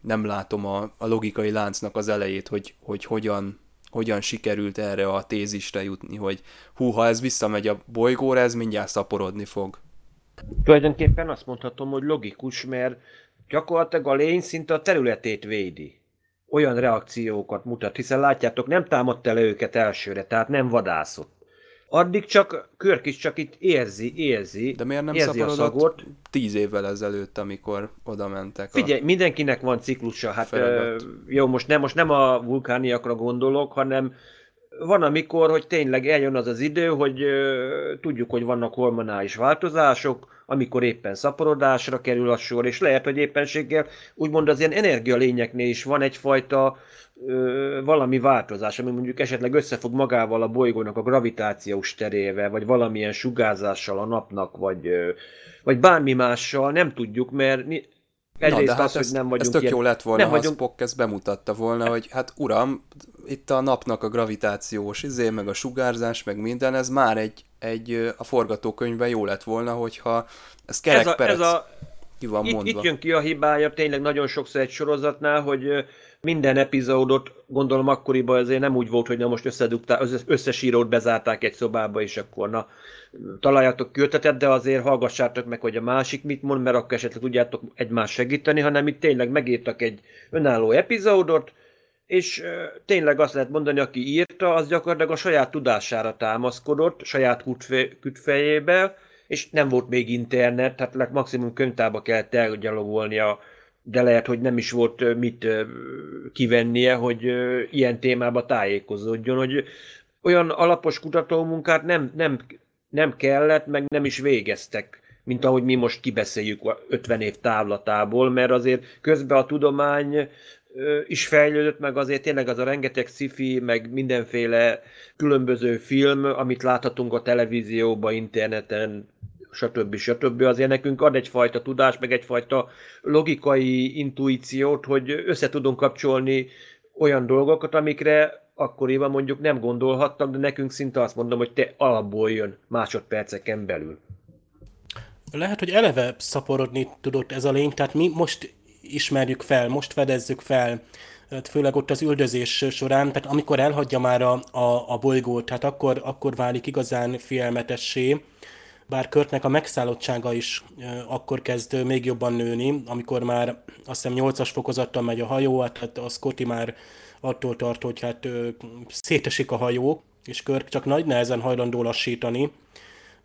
nem látom a, a logikai láncnak az elejét, hogy, hogy hogyan, hogyan sikerült erre a tézisre jutni, hogy hú, ha ez visszamegy a bolygóra, ez mindjárt szaporodni fog. Tulajdonképpen azt mondhatom, hogy logikus, mert gyakorlatilag a lény szinte a területét védi. Olyan reakciókat mutat, hiszen látjátok, nem támadta le őket elsőre, tehát nem vadászott. Addig csak Körk is csak itt érzi, érzi, De miért nem érzi a szagot. tíz évvel ezelőtt, amikor oda mentek? Figyelj, a... mindenkinek van ciklusa. Hát ö, jó, most nem, most nem a vulkániakra gondolok, hanem van amikor, hogy tényleg eljön az az idő, hogy tudjuk, hogy vannak hormonális változások, amikor éppen szaporodásra kerül a sor, és lehet, hogy éppenséggel úgymond az ilyen energialényeknél is van egyfajta ö, valami változás, ami mondjuk esetleg összefog magával a bolygónak a gravitációs terével, vagy valamilyen sugárzással a napnak, vagy, ö, vagy bármi mással, nem tudjuk, mert Egyrészt Na, de hát az, ez, hogy nem vagyunk ez tök ilyen... jó lett volna, nem ha vagyunk... Spock ezt bemutatta volna, hogy hát uram, itt a napnak a gravitációs izé, meg a sugárzás, meg minden, ez már egy, egy a forgatókönyvben jó lett volna, hogyha ez kerek ez a, ez a, ki van itt, mondva. Itt jön ki a hibája tényleg nagyon sokszor egy sorozatnál, hogy minden epizódot, gondolom akkoriban azért nem úgy volt, hogy na most összedugták, az összes írót bezárták egy szobába, és akkor na, találjátok költetet, de azért hallgassátok meg, hogy a másik mit mond, mert akkor esetleg tudjátok egymást segíteni, hanem itt tényleg megírtak egy önálló epizódot, és tényleg azt lehet mondani, aki írta, az gyakorlatilag a saját tudására támaszkodott, saját kütfejébe, és nem volt még internet, tehát maximum könyvtába kellett elgyalogolnia, de lehet, hogy nem is volt mit kivennie, hogy ilyen témába tájékozódjon, hogy olyan alapos kutatómunkát nem, nem, nem kellett, meg nem is végeztek, mint ahogy mi most kibeszéljük 50 év távlatából, mert azért közben a tudomány is fejlődött, meg azért tényleg az a rengeteg sci meg mindenféle különböző film, amit láthatunk a televízióban, interneten, stb. stb. Azért nekünk ad egyfajta tudás, meg egyfajta logikai intuíciót, hogy össze tudunk kapcsolni olyan dolgokat, amikre akkoriban mondjuk nem gondolhattak, de nekünk szinte azt mondom, hogy te alapból jön másodperceken belül. Lehet, hogy eleve szaporodni tudott ez a lény, tehát mi most ismerjük fel, most fedezzük fel hát főleg ott az üldözés során, tehát amikor elhagyja már a, a, a bolygót, tehát akkor, akkor válik igazán félmetessé, bár Körtnek a megszállottsága is akkor kezd még jobban nőni, amikor már azt hiszem 8-as fokozattal megy a hajó, hát, hát a Scotty már attól tart, hogy hát szétesik a hajó, és Körk csak nagy nehezen hajlandó lassítani,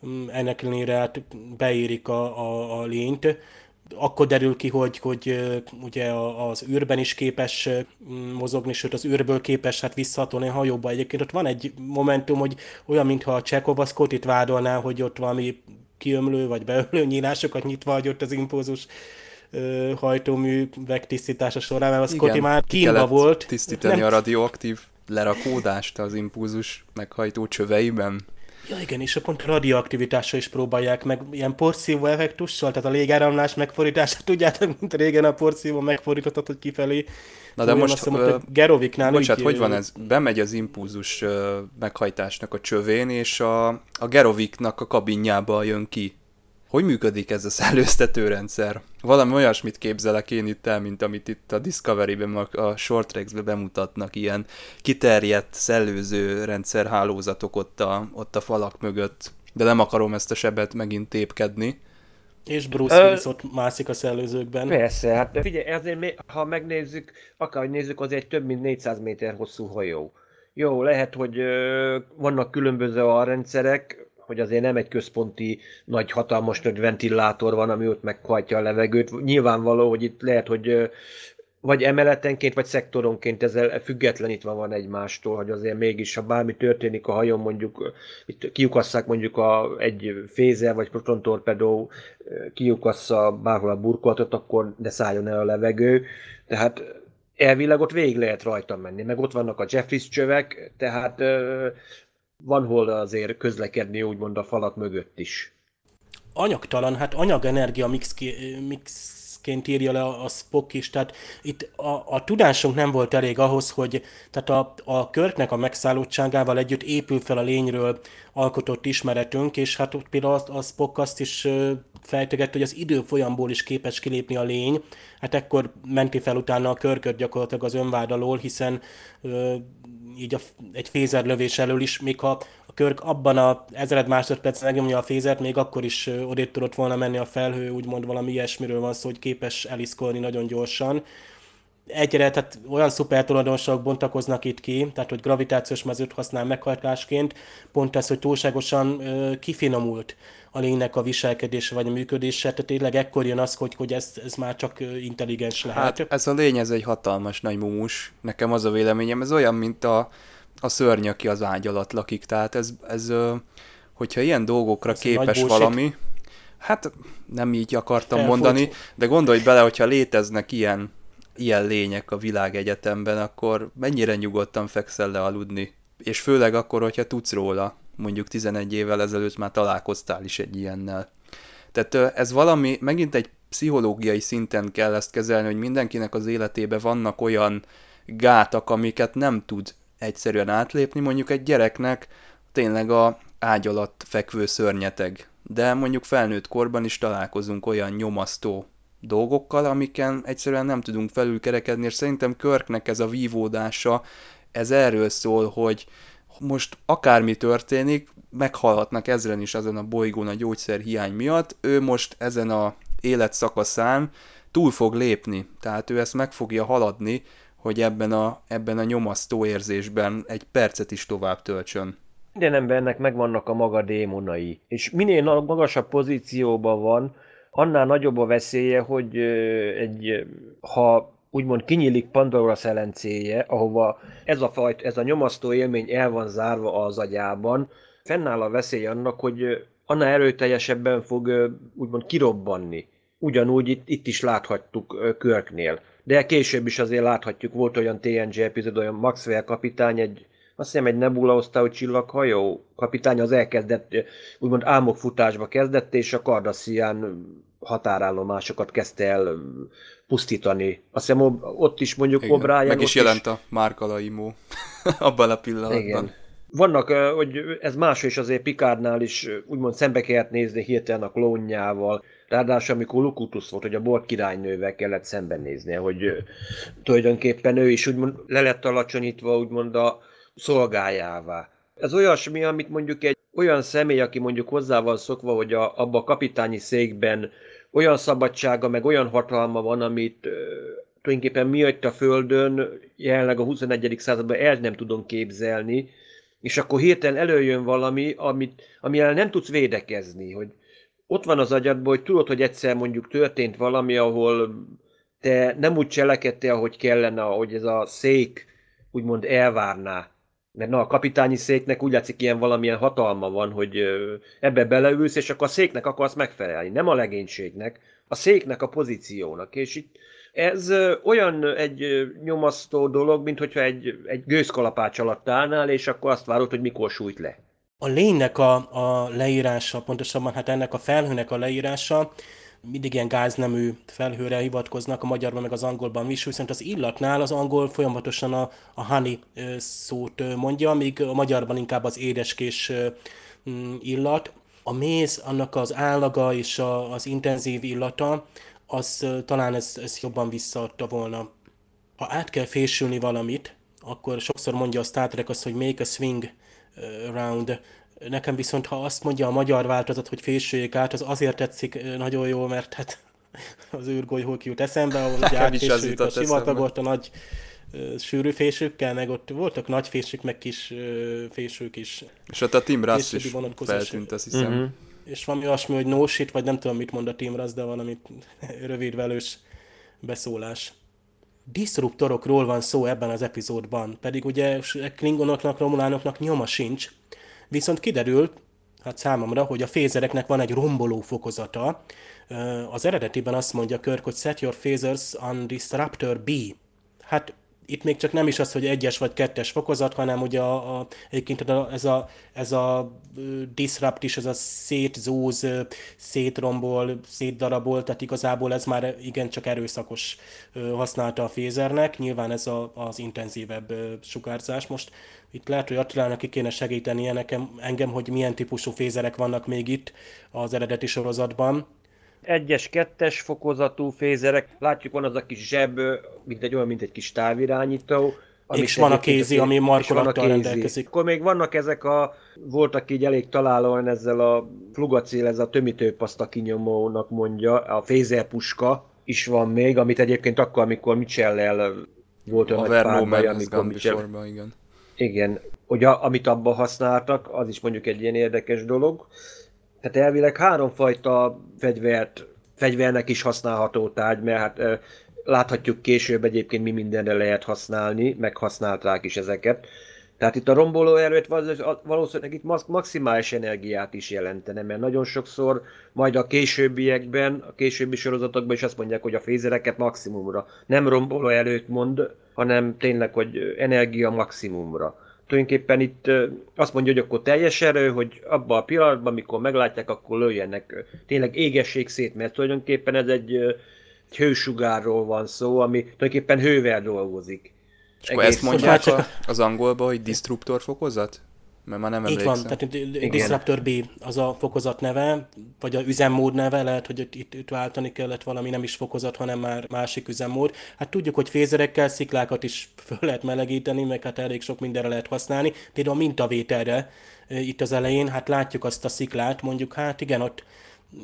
mm, ennek ellenére hát beérik a, a, a lényt, akkor derül ki, hogy, hogy ugye az űrben is képes mozogni, sőt az űrből képes hát visszatolni a hajóba. Egyébként ott van egy momentum, hogy olyan, mintha a Csekov a Scottit vádolná, hogy ott valami kiömlő vagy beömlő nyílásokat nyitva hagyott az impulzus hajtóművek tisztítása során, mert a Scotty már kínva volt. tisztítani nem... a radioaktív lerakódást az impulzus meghajtó csöveiben. Ja igen, és a pont radioaktivitásra is próbálják meg ilyen porszívó effektussal, tehát a légáramlás megfordítása, tudjátok, mint régen a porszívó megfordítottat, hogy kifelé. Na de most, hiszem, uh, Geroviknál bocsánat, úgy, hogy van ez? Bemegy az impulzus uh, meghajtásnak a csövén, és a, a Geroviknak a kabinjába jön ki hogy működik ez a szellőztető rendszer? Valami olyasmit képzelek én itt el, mint amit itt a Discovery-ben, a Short Tracks-ben bemutatnak, ilyen kiterjedt szellőző rendszer hálózatok ott a, ott a falak mögött. De nem akarom ezt a sebet megint tépkedni. És Bruce Willis ott mászik a szellőzőkben. Persze, hát figyelj, ezért ha megnézzük, akárhogy nézzük, az egy több mint 400 méter hosszú hajó. Jó, lehet, hogy ö, vannak különböző a rendszerek, hogy azért nem egy központi nagy hatalmas nagy ventilátor van, ami ott meghajtja a levegőt. Nyilvánvaló, hogy itt lehet, hogy vagy emeletenként, vagy szektoronként ezzel függetlenítve van egymástól, hogy azért mégis, ha bármi történik a hajón, mondjuk itt kiukasszák mondjuk a, egy fézer vagy protontorpedó kiukassza bárhol a burkolatot, akkor ne szálljon el a levegő. Tehát elvileg ott végig lehet rajta menni, meg ott vannak a Jeffries csövek, tehát van hol azért közlekedni úgymond a falak mögött is. Anyagtalan, hát anyagenergia mix, mix ként írja le a Spock is, tehát itt a, a tudásunk nem volt elég ahhoz, hogy tehát a, a körknek a megszállottságával együtt épül fel a lényről alkotott ismeretünk, és hát ott például a, a Spock azt is fejtegett, hogy az idő folyamból is képes kilépni a lény, hát ekkor menti fel utána a körköt gyakorlatilag az önvád alól, hiszen ö, így a, egy fézerlövés elől is, még ha a Körk abban a ezered másodpercen megnyomja a fézert, még akkor is odét tudott volna menni a felhő, úgymond valami ilyesmiről van szó, hogy képes eliszkolni nagyon gyorsan. Egyre, tehát olyan szuper tulajdonságok bontakoznak itt ki, tehát hogy gravitációs mezőt használ meghajtásként, pont ez, hogy túlságosan ö, kifinomult lénynek a viselkedése vagy a működése, tehát tényleg ekkor jön az, hogy, hogy ez, ez már csak intelligens lehet. Hát ez a lény, ez egy hatalmas nagy mumus. Nekem az a véleményem, ez olyan, mint a, a szörny, aki az ágy alatt lakik. Tehát ez, ez hogyha ilyen dolgokra ez képes valami, hát nem így akartam Felfut. mondani, de gondolj bele, hogyha léteznek ilyen, ilyen lények a világegyetemben, akkor mennyire nyugodtan fekszel le aludni. És főleg akkor, hogyha tudsz róla mondjuk 11 évvel ezelőtt már találkoztál is egy ilyennel. Tehát ez valami, megint egy pszichológiai szinten kell ezt kezelni, hogy mindenkinek az életébe vannak olyan gátak, amiket nem tud egyszerűen átlépni, mondjuk egy gyereknek tényleg a ágy alatt fekvő szörnyeteg. De mondjuk felnőtt korban is találkozunk olyan nyomasztó dolgokkal, amiken egyszerűen nem tudunk felülkerekedni, és szerintem Körknek ez a vívódása, ez erről szól, hogy, most akármi történik, meghalhatnak ezren is ezen a bolygón a gyógyszer hiány miatt, ő most ezen a életszakaszán túl fog lépni, tehát ő ezt meg fogja haladni, hogy ebben a, ebben a nyomasztó érzésben egy percet is tovább töltsön. Minden embernek megvannak a maga démonai, és minél magasabb pozícióban van, annál nagyobb a veszélye, hogy egy, ha úgymond kinyílik Pandora szelencéje, ahova ez a, fajt, ez a nyomasztó élmény el van zárva az agyában, fennáll a veszély annak, hogy annál erőteljesebben fog úgymond kirobbanni. Ugyanúgy itt, itt is láthattuk Körknél. De később is azért láthatjuk, volt olyan TNG epizód, olyan Maxwell kapitány, egy, azt hiszem egy Nebula osztályú csillaghajó kapitány az elkezdett, úgymond álmokfutásba kezdett, és a Cardassian határállomásokat kezdte el pusztítani. Azt hiszem ott is mondjuk Igen, O'Brien... Meg is jelent is... a Márkala imó abban a pillanatban. Igen. Vannak, hogy ez más is azért Pikárnál is úgymond szembe kellett nézni hirtelen a klónjával. Ráadásul, amikor Lukutus volt, hogy a bort királynővel kellett szembenéznie, hogy tulajdonképpen ő is úgymond le lett alacsonyítva, úgymond a szolgájává. Ez olyasmi, amit mondjuk egy olyan személy, aki mondjuk hozzá van szokva, hogy a, abba a kapitányi székben olyan szabadsága, meg olyan hatalma van, amit tulajdonképpen mi a Földön jelenleg a 21. században el nem tudom képzelni, és akkor hirtelen előjön valami, amit, amivel nem tudsz védekezni, hogy ott van az agyadban, hogy tudod, hogy egyszer mondjuk történt valami, ahol te nem úgy cselekedtél, ahogy kellene, ahogy ez a szék úgymond elvárná. Mert na, a kapitányi széknek úgy látszik, ilyen valamilyen hatalma van, hogy ebbe beleülsz, és akkor a széknek akarsz megfelelni. Nem a legénységnek, a széknek a pozíciónak. És itt ez olyan egy nyomasztó dolog, mint hogyha egy, egy gőzkalapács alatt állnál, és akkor azt várod, hogy mikor sújt le. A lénynek a, a leírása, pontosabban hát ennek a felhőnek a leírása, mindig ilyen gáznemű felhőre hivatkoznak a magyarban meg az angolban is, viszont az illatnál az angol folyamatosan a, a honey szót mondja, míg a magyarban inkább az édeskés mm, illat. A méz, annak az állaga és a, az intenzív illata, az talán ez, ez jobban visszaadta volna. Ha át kell fésülni valamit, akkor sokszor mondja a Star Trek azt, hogy make a swing round. Nekem viszont, ha azt mondja a magyar változat, hogy fésüljék át, az azért tetszik nagyon jó, mert hát az űrgolyhók jut eszembe, ahol ugye átfésüljük a sivatagot a nagy sűrű fésőkkel, meg ott voltak nagy fésük, meg kis fésők is. És ott a Tim Russ is feltűnt, azt hiszem. Uh-huh és valami olyasmi, hogy no shit, vagy nem tudom, mit mond a Team Russ, de valami rövidvelős beszólás. Disruptorokról van szó ebben az epizódban, pedig ugye Klingonoknak, Romulánoknak nyoma sincs, viszont kiderült, hát számomra, hogy a fézereknek van egy romboló fokozata. Az eredetiben azt mondja Körk, hogy set your phasers on Disruptor B. Hát itt még csak nem is az, hogy egyes vagy kettes fokozat, hanem ugye a, a, egyébként ez a, ez a disrupt is, ez a szétzúz, szétrombol, szétdarabol, tehát igazából ez már igencsak erőszakos használta a fézernek, nyilván ez a, az intenzívebb sugárzás. Most itt lehet, hogy Attilának ki kéne segítenie nekem, engem, hogy milyen típusú fézerek vannak még itt az eredeti sorozatban, egyes, kettes fokozatú fézerek, látjuk van az a kis zseb, mint egy olyan, mint egy kis távirányító, és van a kézi, ami markolattal rendelkezik. Akkor még vannak ezek a, voltak így elég találóan ezzel a flugacél, ez a tömítőpaszta kinyomónak mondja, a fézerpuska is van még, amit egyébként akkor, amikor Michellel volt a, a nagy párbaj, amikor Michel... Sorba, igen. Igen, hogy a, amit abban használtak, az is mondjuk egy ilyen érdekes dolog. Tehát elvileg háromfajta fegyvert, fegyvernek is használható tárgy, mert hát láthatjuk később egyébként mi mindenre lehet használni, meg használták is ezeket. Tehát itt a romboló erőt valószínűleg itt maximális energiát is jelentene, mert nagyon sokszor majd a későbbiekben, a későbbi sorozatokban is azt mondják, hogy a fézereket maximumra. Nem romboló erőt mond, hanem tényleg, hogy energia maximumra tulajdonképpen itt azt mondja, hogy akkor teljes erő, hogy abban a pillanatban, amikor meglátják, akkor lőjenek. Tényleg égessék szét, mert tulajdonképpen ez egy, egy hősugárról van szó, ami tulajdonképpen hővel dolgozik. És akkor ezt mondják a, az angolban, hogy disruptor fokozat? Mert már nem Így van, tehát Disruptor B az a fokozat neve, vagy a üzemmód neve, lehet, hogy itt, itt, itt váltani kellett valami, nem is fokozat, hanem már másik üzemmód. Hát tudjuk, hogy fézerekkel sziklákat is föl lehet melegíteni, meg hát elég sok mindenre lehet használni. Például a mintavételre itt az elején, hát látjuk azt a sziklát, mondjuk hát igen, ott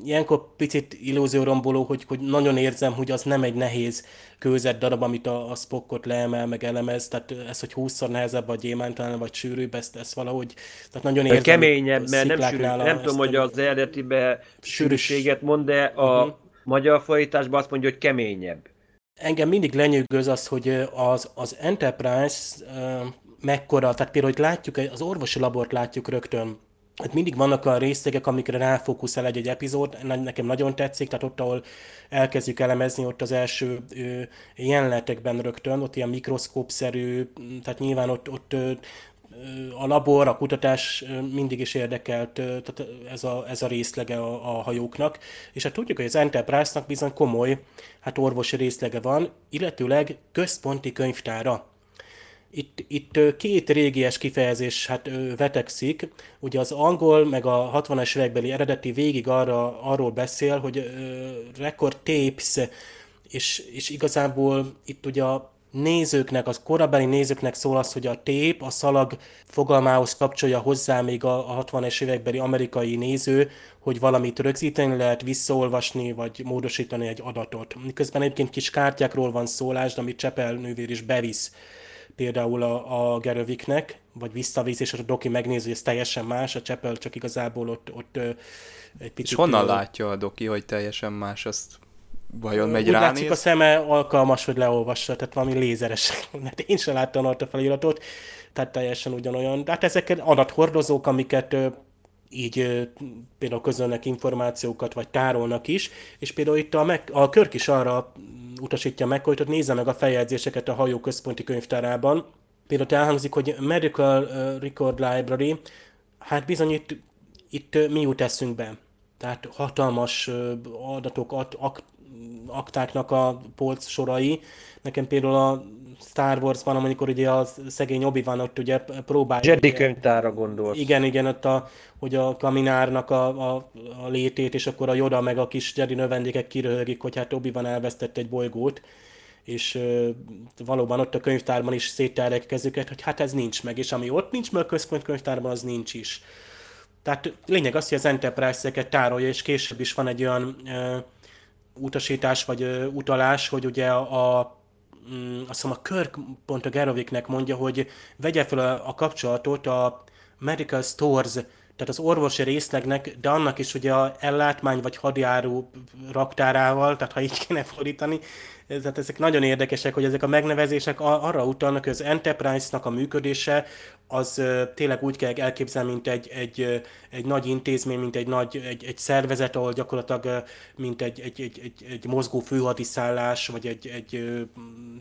ilyenkor picit illúzióromboló, hogy, hogy nagyon érzem, hogy az nem egy nehéz kőzet darab, amit a, a spokkot leemel, meg elemez, tehát ez, hogy húszszor nehezebb a gyémántán, vagy sűrűbb, ezt, ezt valahogy, tehát nagyon érzem. Keményebb, mert nem sűrű, nem tudom, hogy az eredetibe sűrűséget mond, de a uh-huh. magyar fordításban azt mondja, hogy keményebb. Engem mindig lenyűgöz az, hogy az, az Enterprise mekkora, tehát például, hogy látjuk, az orvosi labort látjuk rögtön, hát mindig vannak a részlegek, amikre ráfókuszál egy-egy epizód, nekem nagyon tetszik, tehát ott, ahol elkezdjük elemezni, ott az első jelenetekben rögtön, ott ilyen mikroszkópszerű, tehát nyilván ott, ott a labor, a kutatás mindig is érdekelt, tehát ez a, ez a részlege a, a hajóknak, és hát tudjuk, hogy az Enterprise-nak bizony komoly, hát orvosi részlege van, illetőleg központi könyvtára itt, itt két régies kifejezés hát vetekszik. Ugye az angol, meg a 60-as évekbeli eredeti végig arra, arról beszél, hogy uh, record tapes, és, és igazából itt ugye a nézőknek, az korabeli nézőknek szól az, hogy a tép, a szalag fogalmához kapcsolja hozzá még a, a 60-es évekbeli amerikai néző, hogy valamit rögzíteni lehet, visszaolvasni, vagy módosítani egy adatot. Miközben egyébként kis kártyákról van szólás, amit Csepel nővér is bevisz például a, a Geröviknek, vagy visszavisz, és a doki megnézi, hogy ez teljesen más, a Csepel csak igazából ott, ott egy picit... És honnan látja a doki, hogy teljesen más, azt vajon megy Úgy ránéz? látszik a szeme alkalmas, hogy leolvassa, tehát valami lézeres. Hát én sem láttam ott a feliratot, tehát teljesen ugyanolyan. De hát ezek adathordozók, amiket így például közölnek információkat, vagy tárolnak is, és például itt a, meg, a Körk is arra utasítja meg, hogy ott nézze meg a feljegyzéseket a hajó központi könyvtárában. Például elhangzik, hogy Medical Record Library, hát bizony itt, itt mi jut eszünkbe. Tehát hatalmas adatok, ak, aktáknak a polc sorai. Nekem például a Star Wars van, amikor ugye a szegény obi van ott ugye próbálja. Jedi könyvtára gondolsz. Igen, igen, ott a, hogy a kaminárnak a, a, a létét, és akkor a Yoda meg a kis Jedi növendékek kiröhögik, hogy hát obi van elvesztett egy bolygót és uh, valóban ott a könyvtárban is széttárják kezüket, hogy hát ez nincs meg, és ami ott nincs meg a központ könyvtárban, az nincs is. Tehát lényeg az, hogy az Enterprise-eket tárolja, és később is van egy olyan uh, utasítás vagy uh, utalás, hogy ugye a, a mm, azt hiszem a Kirk pont a Geroviknek mondja, hogy vegye fel a, a kapcsolatot a Medical Stores, tehát az orvosi részlegnek, de annak is ugye a ellátmány vagy hadjáru raktárával, tehát ha így kéne fordítani, tehát ezek nagyon érdekesek, hogy ezek a megnevezések arra utalnak, hogy az Enterprise-nak a működése az tényleg úgy kell elképzelni, mint egy, egy, egy nagy intézmény, mint egy nagy egy, egy szervezet, ahol gyakorlatilag mint egy, egy, egy, egy, egy mozgó főhadiszállás, vagy egy, egy,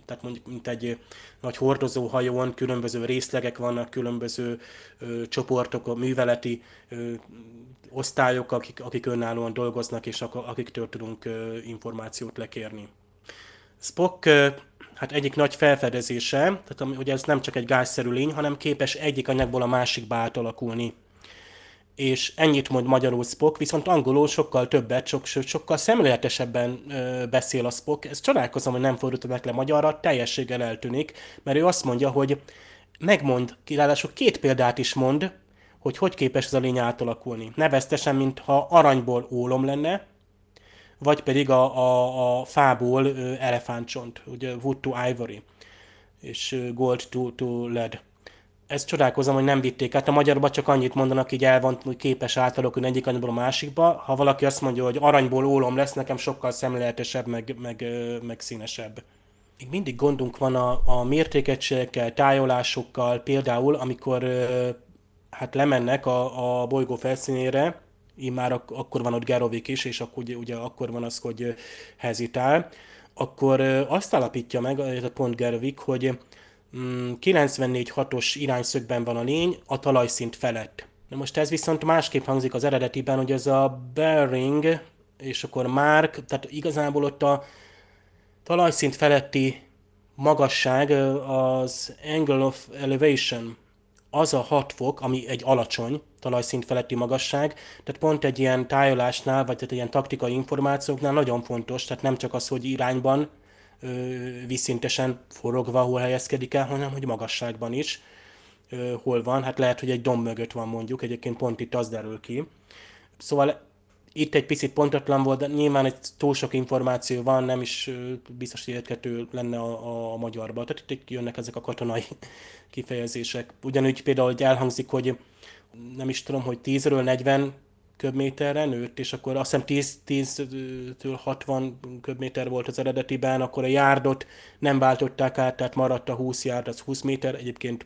tehát mondjuk, mint egy nagy hordozóhajón különböző részlegek vannak, különböző ö, csoportok, a műveleti ö, osztályok, akik, akik önállóan dolgoznak, és akiktől tudunk ö, információt lekérni. Spock hát egyik nagy felfedezése, tehát hogy ez nem csak egy gázszerű lény, hanem képes egyik anyagból a másikba átalakulni. És ennyit mond magyarul Spock, viszont angolul sokkal többet, sok, sokkal szemléletesebben ö, beszél a Spock. Ez csodálkozom, hogy nem fordították le magyarra, teljességgel eltűnik, mert ő azt mondja, hogy megmond, ráadásul két példát is mond, hogy hogy képes ez a lény átalakulni. Neveztesen, mintha aranyból ólom lenne, vagy pedig a, a, a fából elefántcsont, ugye wood to ivory, és gold to, to lead. Ezt csodálkozom, hogy nem vitték át. A magyarban csak annyit mondanak, így el van, hogy képes átalakulni egyik anyagból a másikba. Ha valaki azt mondja, hogy aranyból ólom lesz, nekem sokkal szemléletesebb, meg, meg, meg színesebb. Még mindig gondunk van a, a mértékegységekkel, tájolásokkal, például amikor hát lemennek a, a bolygó felszínére, már ak- akkor van ott Gerovik is, és akkor, ugye, ugye akkor van az, hogy hezitál, akkor azt állapítja meg, a pont Gerovik, hogy 94-6-os mm, irányszögben van a lény, a talajszint felett. Na most ez viszont másképp hangzik az eredetiben, hogy ez a bearing, és akkor Mark, tehát igazából ott a talajszint feletti magasság az angle of elevation, az a 6 fok, ami egy alacsony talajszint feletti magasság, tehát pont egy ilyen tájolásnál, vagy tehát ilyen taktikai információknál nagyon fontos, tehát nem csak az, hogy irányban ö, vízszintesen forogva, hol helyezkedik el, hanem hogy magasságban is ö, hol van. Hát lehet, hogy egy domb mögött van mondjuk, egyébként pont itt az derül ki. Szóval itt egy picit pontatlan volt, de nyilván egy túl sok információ van, nem is biztos, hogy érthető lenne a, a, a magyarban. Tehát itt jönnek ezek a katonai kifejezések. Ugyanúgy például, hogy elhangzik, hogy nem is tudom, hogy 10-ről 40 köbméterre nőtt, és akkor azt hiszem 10-től 60 köbméter volt az eredetiben, akkor a járdot nem váltották át, tehát maradt a 20 járd, az 20 méter, egyébként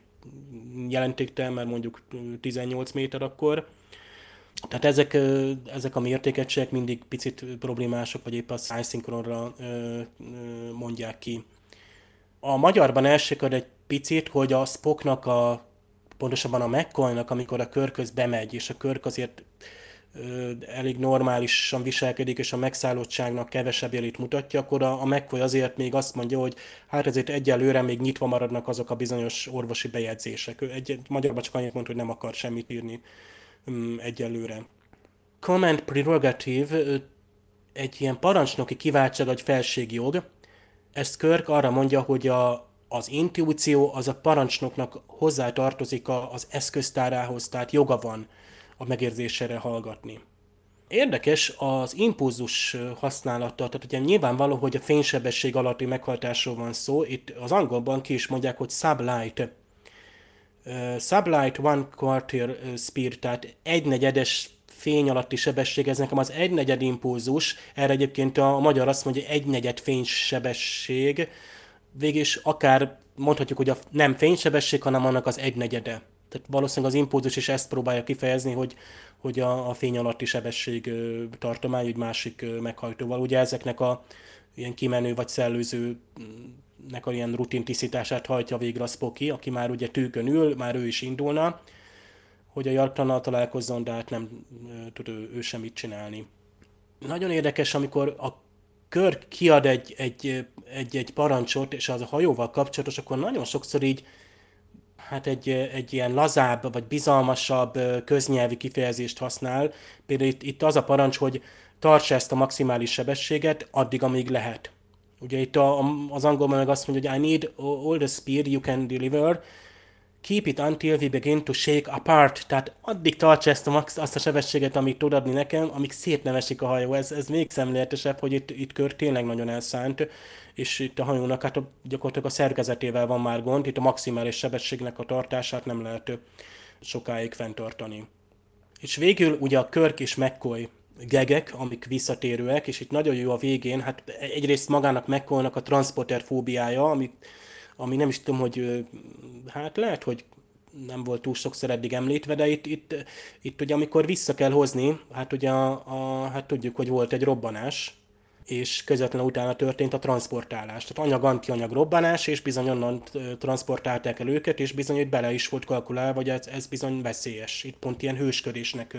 jelentéktelen, mert mondjuk 18 méter akkor. Tehát ezek, ezek a mértékegységek mindig picit problémások, vagy épp a szájszinkronra mondják ki. A magyarban elsikad egy picit, hogy a Spocknak a pontosabban a mccoy amikor a körköz bemegy, és a körk azért elég normálisan viselkedik, és a megszállottságnak kevesebb jelét mutatja, akkor a, a McCoy azért még azt mondja, hogy hát ezért egyelőre még nyitva maradnak azok a bizonyos orvosi bejegyzések. Ő egy, magyarban csak annyit mondta, hogy nem akar semmit írni egyelőre. Command prerogative egy ilyen parancsnoki kiváltság, vagy felségjog. Ezt Körk arra mondja, hogy a, az intuíció az a parancsnoknak hozzátartozik az eszköztárához, tehát joga van a megérzésére hallgatni. Érdekes az impulzus használata, tehát ugye nyilvánvaló, hogy a fénysebesség alatti meghajtásról van szó, itt az angolban ki is mondják, hogy sublight. Sublight one quarter speed, tehát egynegyedes fény alatti sebesség, ez nekem az egynegyed impulzus, erre egyébként a magyar azt mondja, hogy egynegyed fénysebesség, végig akár mondhatjuk, hogy a nem fénysebesség, hanem annak az egynegyede. Tehát valószínűleg az impulzus is ezt próbálja kifejezni, hogy, hogy a, a fény alatti sebesség tartomány egy másik meghajtóval. Ugye ezeknek a ilyen kimenő vagy szellőző nek a ilyen rutin tisztítását hajtja végre a Spocky, aki már ugye tűkön ül, már ő is indulna, hogy a Jarklannal találkozzon, de hát nem tud ő, ő semmit csinálni. Nagyon érdekes, amikor a kör kiad egy, egy, egy, egy parancsot, és az a hajóval kapcsolatos, akkor nagyon sokszor így hát egy, egy ilyen lazább, vagy bizalmasabb köznyelvi kifejezést használ. Például itt, itt az a parancs, hogy tartsa ezt a maximális sebességet addig, amíg lehet. Ugye itt a, az angolban meg azt mondja, hogy I need all the speed you can deliver, keep it until we begin to shake apart, tehát addig tartsa ezt a max, azt a sebességet, amit tud adni nekem, amíg szétnevesik a hajó. Ez, ez még szemléletesebb, hogy itt, itt kör tényleg nagyon elszánt, és itt a hajónak hát a, gyakorlatilag a szerkezetével van már gond, itt a maximális sebességnek a tartását nem lehet sokáig fenntartani. És végül ugye a Körk és McCoy gegek, amik visszatérőek, és itt nagyon jó a végén, hát egyrészt magának McCoy-nak a transporter fóbiája, amit ami nem is tudom, hogy hát lehet, hogy nem volt túl sokszor eddig említve, de itt, itt, itt ugye amikor vissza kell hozni, hát ugye a, a, hát tudjuk, hogy volt egy robbanás, és közvetlenül utána történt a transportálás. Tehát anyag-antianyag robbanás, és bizony onnan transportálták el őket, és bizony hogy bele is volt kalkulálva, hogy ez, ez bizony veszélyes. Itt pont ilyen hőskörésnek,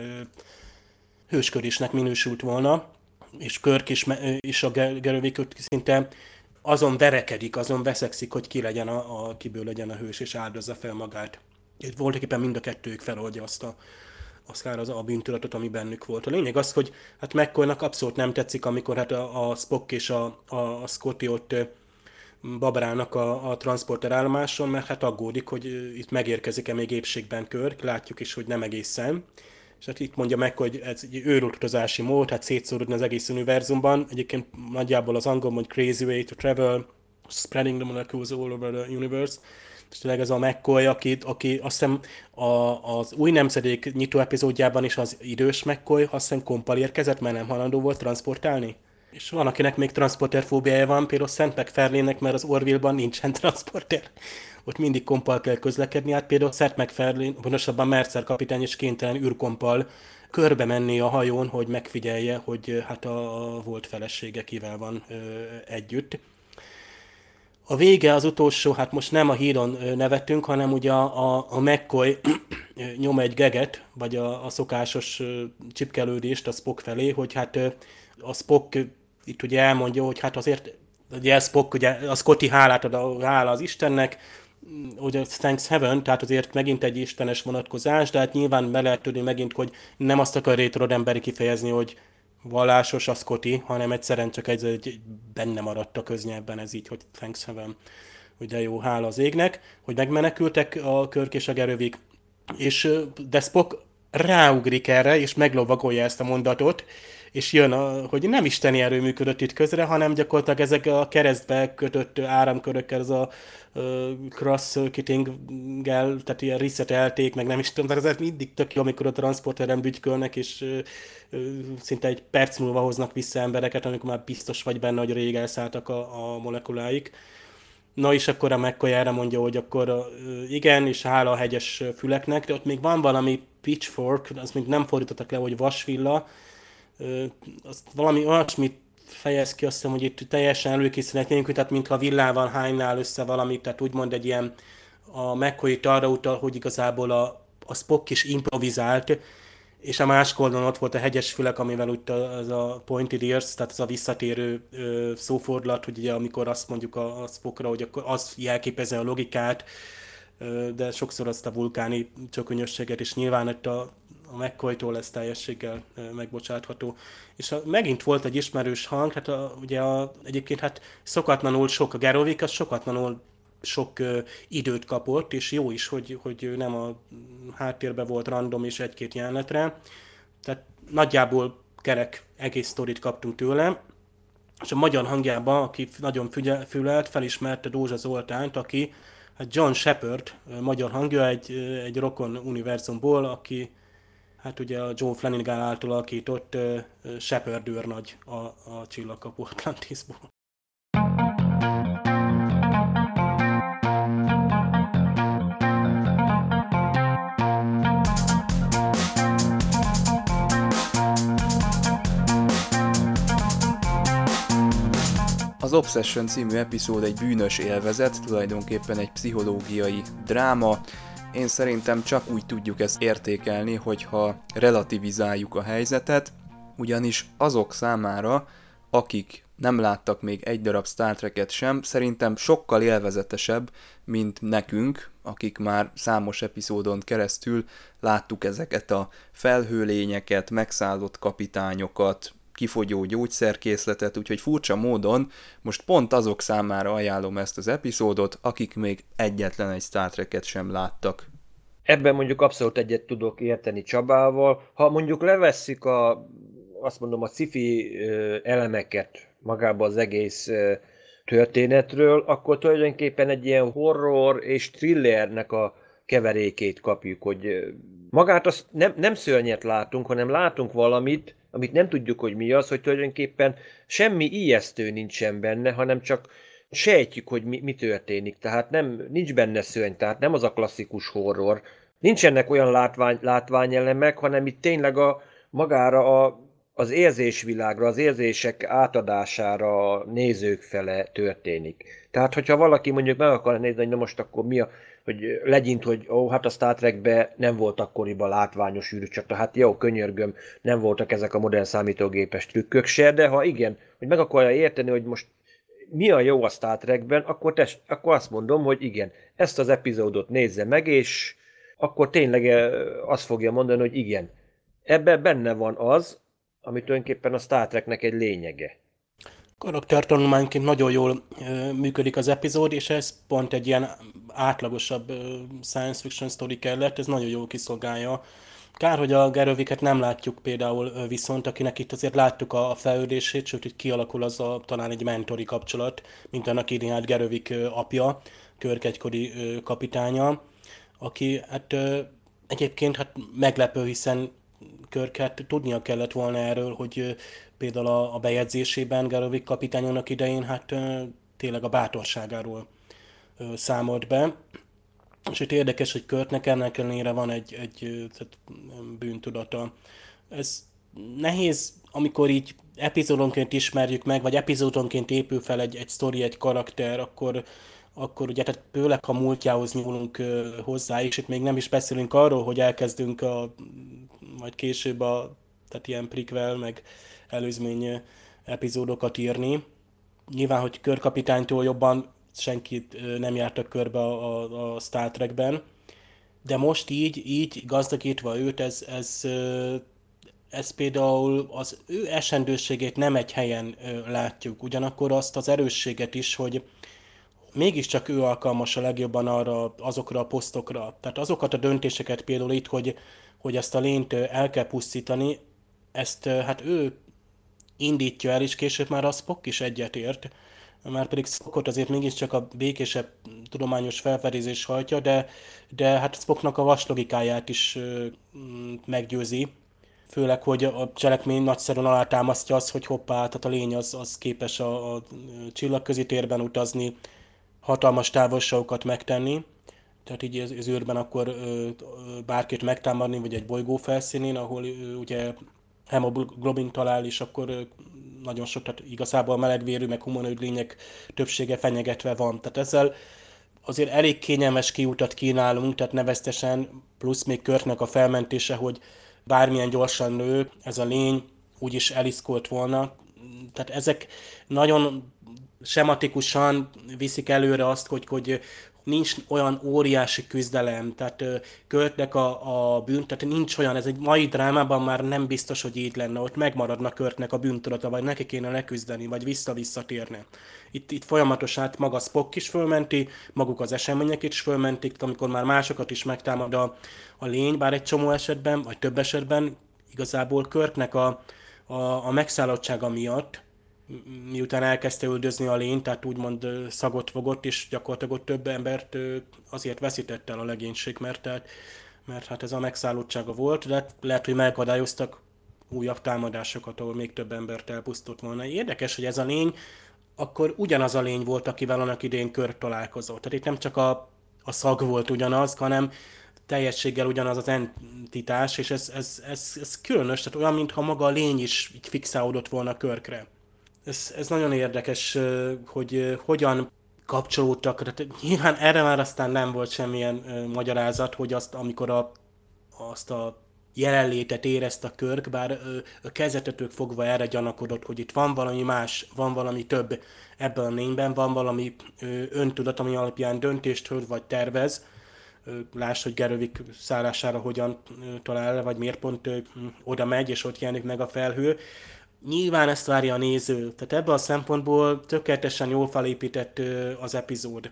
hőskörésnek minősült volna, és Körk is, és a Gerövék szinte azon verekedik, azon veszekszik, hogy ki legyen a, a, kiből legyen a hős, és áldozza fel magát. Itt voltak éppen mind a kettőjük feloldja azt a, akár az a bűntudatot, ami bennük volt. A lényeg az, hogy hát McCoynak abszolút nem tetszik, amikor hát a, a Spock és a, a, a Scotty ott babrálnak a, a transporter állomáson, mert hát aggódik, hogy itt megérkezik-e még épségben kör, látjuk is, hogy nem egészen és hát itt mondja meg, hogy ez egy őrutazási mód, hát szétszórodni az egész univerzumban. Egyébként nagyjából az angol mond crazy way to travel, spreading the molecules all over the universe. És tényleg ez a McCoy, aki, aki azt hiszem a, az új nemzedék nyitó epizódjában is az idős McCoy, azt hiszem kompal érkezett, mert nem halandó volt transportálni. És van, akinek még transporterfóbiája van, például Szent McFarlane-nek, mert az Orville-ban nincsen transporter ott mindig kompal kell közlekedni, hát például Seth MacFarlane, pontosabban Mercer kapitány és kénytelen űrkompal körbe menni a hajón, hogy megfigyelje, hogy hát a volt felesége kivel van ö, együtt. A vége az utolsó, hát most nem a híron nevetünk, hanem ugye a, a, a McCoy nyom egy geget, vagy a, a szokásos csipkelődést a Spock felé, hogy hát a Spock itt ugye elmondja, hogy hát azért ugye Spock, ugye a Scotty hálát ad a, hála az Istennek, ugye thanks heaven, tehát azért megint egy istenes vonatkozás, de hát nyilván be lehet tudni megint, hogy nem azt akar rétorod emberi kifejezni, hogy vallásos a Scotty, hanem egyszerűen csak egy, egy benne maradt a köznyelvben ez így, hogy thanks heaven, hogy de jó, hála az égnek, hogy megmenekültek a Körk és a Gerövik, és de Spock ráugrik erre, és meglovagolja ezt a mondatot, és jön, a, hogy nem isteni erő működött itt közre, hanem gyakorlatilag ezek a keresztbe kötött áramkörökkel, ez a uh, cross circuiting-gel, tehát ilyen resetelték, meg nem is tudom, ez mindig tök jó, amikor a transporteren bütykölnek, és uh, uh, szinte egy perc múlva hoznak vissza embereket, amikor már biztos vagy benne, hogy rég elszálltak a, a molekuláik. Na és akkor a McCoy mondja, hogy akkor igen, és hála a hegyes füleknek, de ott még van valami pitchfork, azt még nem fordítottak le, hogy vasvilla, azt valami olyasmit fejez ki, azt hiszem, hogy itt teljesen előkészülnek nélkül, tehát mintha villával hánynál össze valamit, tehát úgymond egy ilyen a McCoy arra utal, hogy igazából a, a Spock is improvizált, és a másik oldalon ott volt a hegyes fülek, amivel úgy az a pointed ears, tehát az a visszatérő ö, szófordulat, hogy ugye amikor azt mondjuk a, a Spockra, hogy akkor az jelképezi a logikát, ö, de sokszor azt a vulkáni csökönyösséget, és nyilván itt a, a McCoy-tól teljességgel megbocsátható. És a, megint volt egy ismerős hang, hát a, ugye a, egyébként hát szokatlanul sok, a Gerovik az szokatlanul sok ö, időt kapott, és jó is, hogy, hogy nem a háttérben volt random és egy-két jelenetre. Tehát nagyjából kerek egész sztorit kaptunk tőle, és a magyar hangjában, aki nagyon fülelt, felismerte Dózsa Zoltánt, aki hát John Shepard, magyar hangja egy, egy rokon univerzumból, aki hát ugye a Joe Flanagan által alakított Shepard őrnagy a, a csillagkapu Atlantisból. Az Obsession című epizód egy bűnös élvezet, tulajdonképpen egy pszichológiai dráma. Én szerintem csak úgy tudjuk ezt értékelni, hogyha relativizáljuk a helyzetet, ugyanis azok számára, akik nem láttak még egy darab Star Trek-et sem, szerintem sokkal élvezetesebb, mint nekünk, akik már számos epizódon keresztül láttuk ezeket a felhőlényeket, megszállott kapitányokat, kifogyó gyógyszerkészletet, úgyhogy furcsa módon most pont azok számára ajánlom ezt az epizódot, akik még egyetlen egy Star Trek-et sem láttak. Ebben mondjuk abszolút egyet tudok érteni Csabával. Ha mondjuk levesszük a, azt mondom, a sci elemeket magába az egész történetről, akkor tulajdonképpen egy ilyen horror és thrillernek a keverékét kapjuk, hogy magát azt nem, nem szörnyet látunk, hanem látunk valamit, amit nem tudjuk, hogy mi az, hogy tulajdonképpen semmi ijesztő nincsen benne, hanem csak sejtjük, hogy mi, mi történik. Tehát nem, nincs benne szörny, tehát nem az a klasszikus horror. Nincsenek olyan látvány, látványelemek, hanem itt tényleg a, magára a, az érzésvilágra, az érzések átadására a nézők fele történik. Tehát, hogyha valaki mondjuk meg akar nézni, hogy na most akkor mi a, hogy legyint, hogy ó, hát a Star Trekben nem volt akkoriban látványos űrcsata, hát jó, könyörgöm, nem voltak ezek a modern számítógépes trükkök se, de ha igen, hogy meg akarja érteni, hogy most mi a jó a Star Trekben, akkor, tes, akkor azt mondom, hogy igen, ezt az epizódot nézze meg, és akkor tényleg azt fogja mondani, hogy igen, ebben benne van az, ami tulajdonképpen a Star Treknek egy lényege karaktertanulmányként nagyon jól működik az epizód, és ez pont egy ilyen átlagosabb science fiction story kellett, ez nagyon jól kiszolgálja. Kár, hogy a Geroviket nem látjuk például viszont, akinek itt azért láttuk a, fejlődését, sőt, hogy kialakul az a talán egy mentori kapcsolat, mint annak Iriát Gerovik ö, apja, Körk egykori kapitánya, aki hát egyébként hát meglepő, hiszen Körket tudnia kellett volna erről, hogy például a, a bejegyzésében Garovik kapitányának idején hát tényleg a bátorságáról számolt be. És itt érdekes, hogy Körtnek ennek ellenére van egy, egy tehát bűntudata. Ez nehéz, amikor így epizódonként ismerjük meg, vagy epizódonként épül fel egy, egy sztori, egy karakter, akkor, akkor ugye, tehát főleg ha múltjához nyúlunk hozzá, és itt még nem is beszélünk arról, hogy elkezdünk a, majd később a, tehát ilyen prikvel, meg előzmény epizódokat írni. Nyilván, hogy körkapitánytól jobban senkit nem jártak körbe a, a, a Star Trekben, de most így, így gazdagítva őt, ez, ez, ez például az ő esendőségét nem egy helyen látjuk, ugyanakkor azt az erősséget is, hogy mégiscsak ő alkalmas a legjobban arra, azokra a posztokra. Tehát azokat a döntéseket például itt, hogy, hogy ezt a lényt el kell pusztítani, ezt hát ő indítja el, és később már a Spock is egyetért, már pedig Spockot azért mégiscsak a békésebb tudományos felfedezés hajtja, de, de hát Spocknak a vaslogikáját is mm, meggyőzi, főleg, hogy a cselekmény nagyszerűen alátámasztja az, hogy hoppá, tehát a lény az, az képes a, a csillagközi térben utazni, hatalmas távolságokat megtenni, tehát így az, az űrben akkor ö, bárkit megtámadni, vagy egy bolygó felszínén, ahol ö, ugye hemoglobin talál, és akkor nagyon sok, tehát igazából melegvérű, meg humanoid lények többsége fenyegetve van. Tehát ezzel azért elég kényelmes kiutat kínálunk, tehát neveztesen, plusz még Körknek a felmentése, hogy bármilyen gyorsan nő, ez a lény úgyis eliszkolt volna. Tehát ezek nagyon sematikusan viszik előre azt, hogy, hogy nincs olyan óriási küzdelem, tehát Körtnek a, a bűn, tehát nincs olyan, ez egy mai drámában már nem biztos, hogy így lenne, ott megmaradna Körtnek a bűntudata, vagy neki kéne leküzdeni, vagy vissza-visszatérne. Itt, itt folyamatosan hát maga Spock is fölmenti, maguk az események is fölmentik, amikor már másokat is megtámad a, a lény, bár egy csomó esetben, vagy több esetben igazából Körtnek a, a, a megszállottsága miatt, miután elkezdte üldözni a lényt, tehát úgymond szagot fogott, és gyakorlatilag ott több embert azért veszített el a legénység, mert, tehát, mert hát ez a megszállottsága volt, de lehet, hogy megakadályoztak újabb támadásokat, ahol még több embert elpusztult volna. Érdekes, hogy ez a lény akkor ugyanaz a lény volt, akivel annak idén kör találkozott. Tehát itt nem csak a, a szag volt ugyanaz, hanem teljességgel ugyanaz az entitás, és ez, ez, ez, ez különös, tehát olyan, mintha maga a lény is így fixálódott volna körkre. Ez, ez nagyon érdekes, hogy hogyan kapcsolódtak. Tehát nyilván erre már aztán nem volt semmilyen magyarázat, hogy azt, amikor a, azt a jelenlétet érezte a körk, bár a kezdetetől fogva erre gyanakodott, hogy itt van valami más, van valami több ebben a lényben, van valami öntudat, ami alapján döntést hoz vagy tervez. Láss, hogy Gerövik szállására hogyan talál, vagy miért pont oda megy, és ott jelenik meg a felhő nyilván ezt várja a néző. Tehát ebből a szempontból tökéletesen jól felépített az epizód.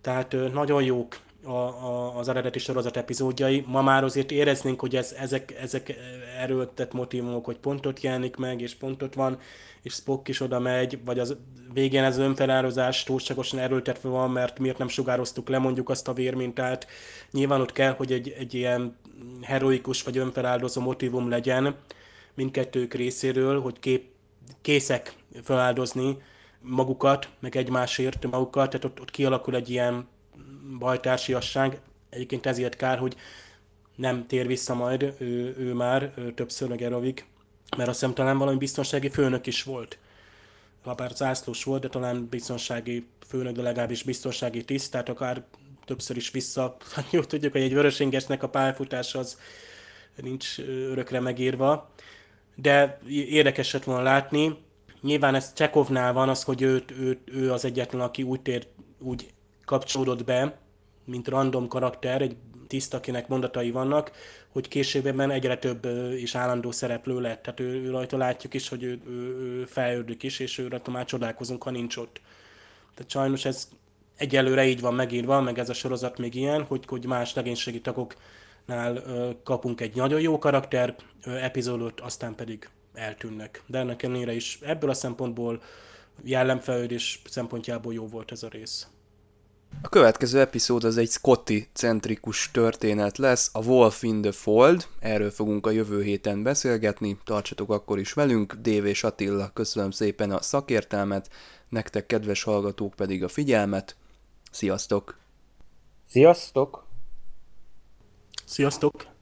Tehát nagyon jók a, a, az eredeti sorozat epizódjai. Ma már azért éreznénk, hogy ez, ezek, ezek erőltett motivumok, hogy pontot jelenik meg, és pontot van, és Spock is oda megy, vagy az végén ez önfelározás túlságosan erőltetve van, mert miért nem sugároztuk le mondjuk azt a vérmintát. Nyilván ott kell, hogy egy, egy ilyen heroikus vagy önfeláldozó motivum legyen, mindkettők részéről, hogy kép, készek feláldozni magukat, meg egymásért magukat, tehát ott, ott kialakul egy ilyen bajtársiasság. Egyébként ezért kár, hogy nem tér vissza majd ő, ő már ő többször meg Erovik, mert azt hiszem talán valami biztonsági főnök is volt. Ha zászlós volt, de talán biztonsági főnök, de legalábbis biztonsági tiszt, tehát akár többször is vissza. Hát jó tudjuk, hogy egy vörösingesnek a pályafutása az nincs örökre megírva de érdekes lett volna látni. Nyilván ez Csekovnál van az, hogy őt, őt, ő az egyetlen, aki úgy, tér, úgy kapcsolódott be, mint random karakter, egy tiszt, akinek mondatai vannak, hogy későbben egyre több és állandó szereplő lett. Tehát ő, ő rajta látjuk is, hogy ő, ő, ő fejlődik is, és ő rajta már csodálkozunk, ha nincs ott. Tehát sajnos ez egyelőre így van megírva, meg ez a sorozat még ilyen, hogy, hogy más legénységi tagok nál kapunk egy nagyon jó karakter epizódot, aztán pedig eltűnnek. De ennek ellenére is ebből a szempontból jellemfejlődés szempontjából jó volt ez a rész. A következő epizód az egy Scotty centrikus történet lesz, a Wolf in the Fold, erről fogunk a jövő héten beszélgetni, tartsatok akkor is velünk, Dév és Attila, köszönöm szépen a szakértelmet, nektek kedves hallgatók pedig a figyelmet, sziasztok! Sziasztok! Sziasztok!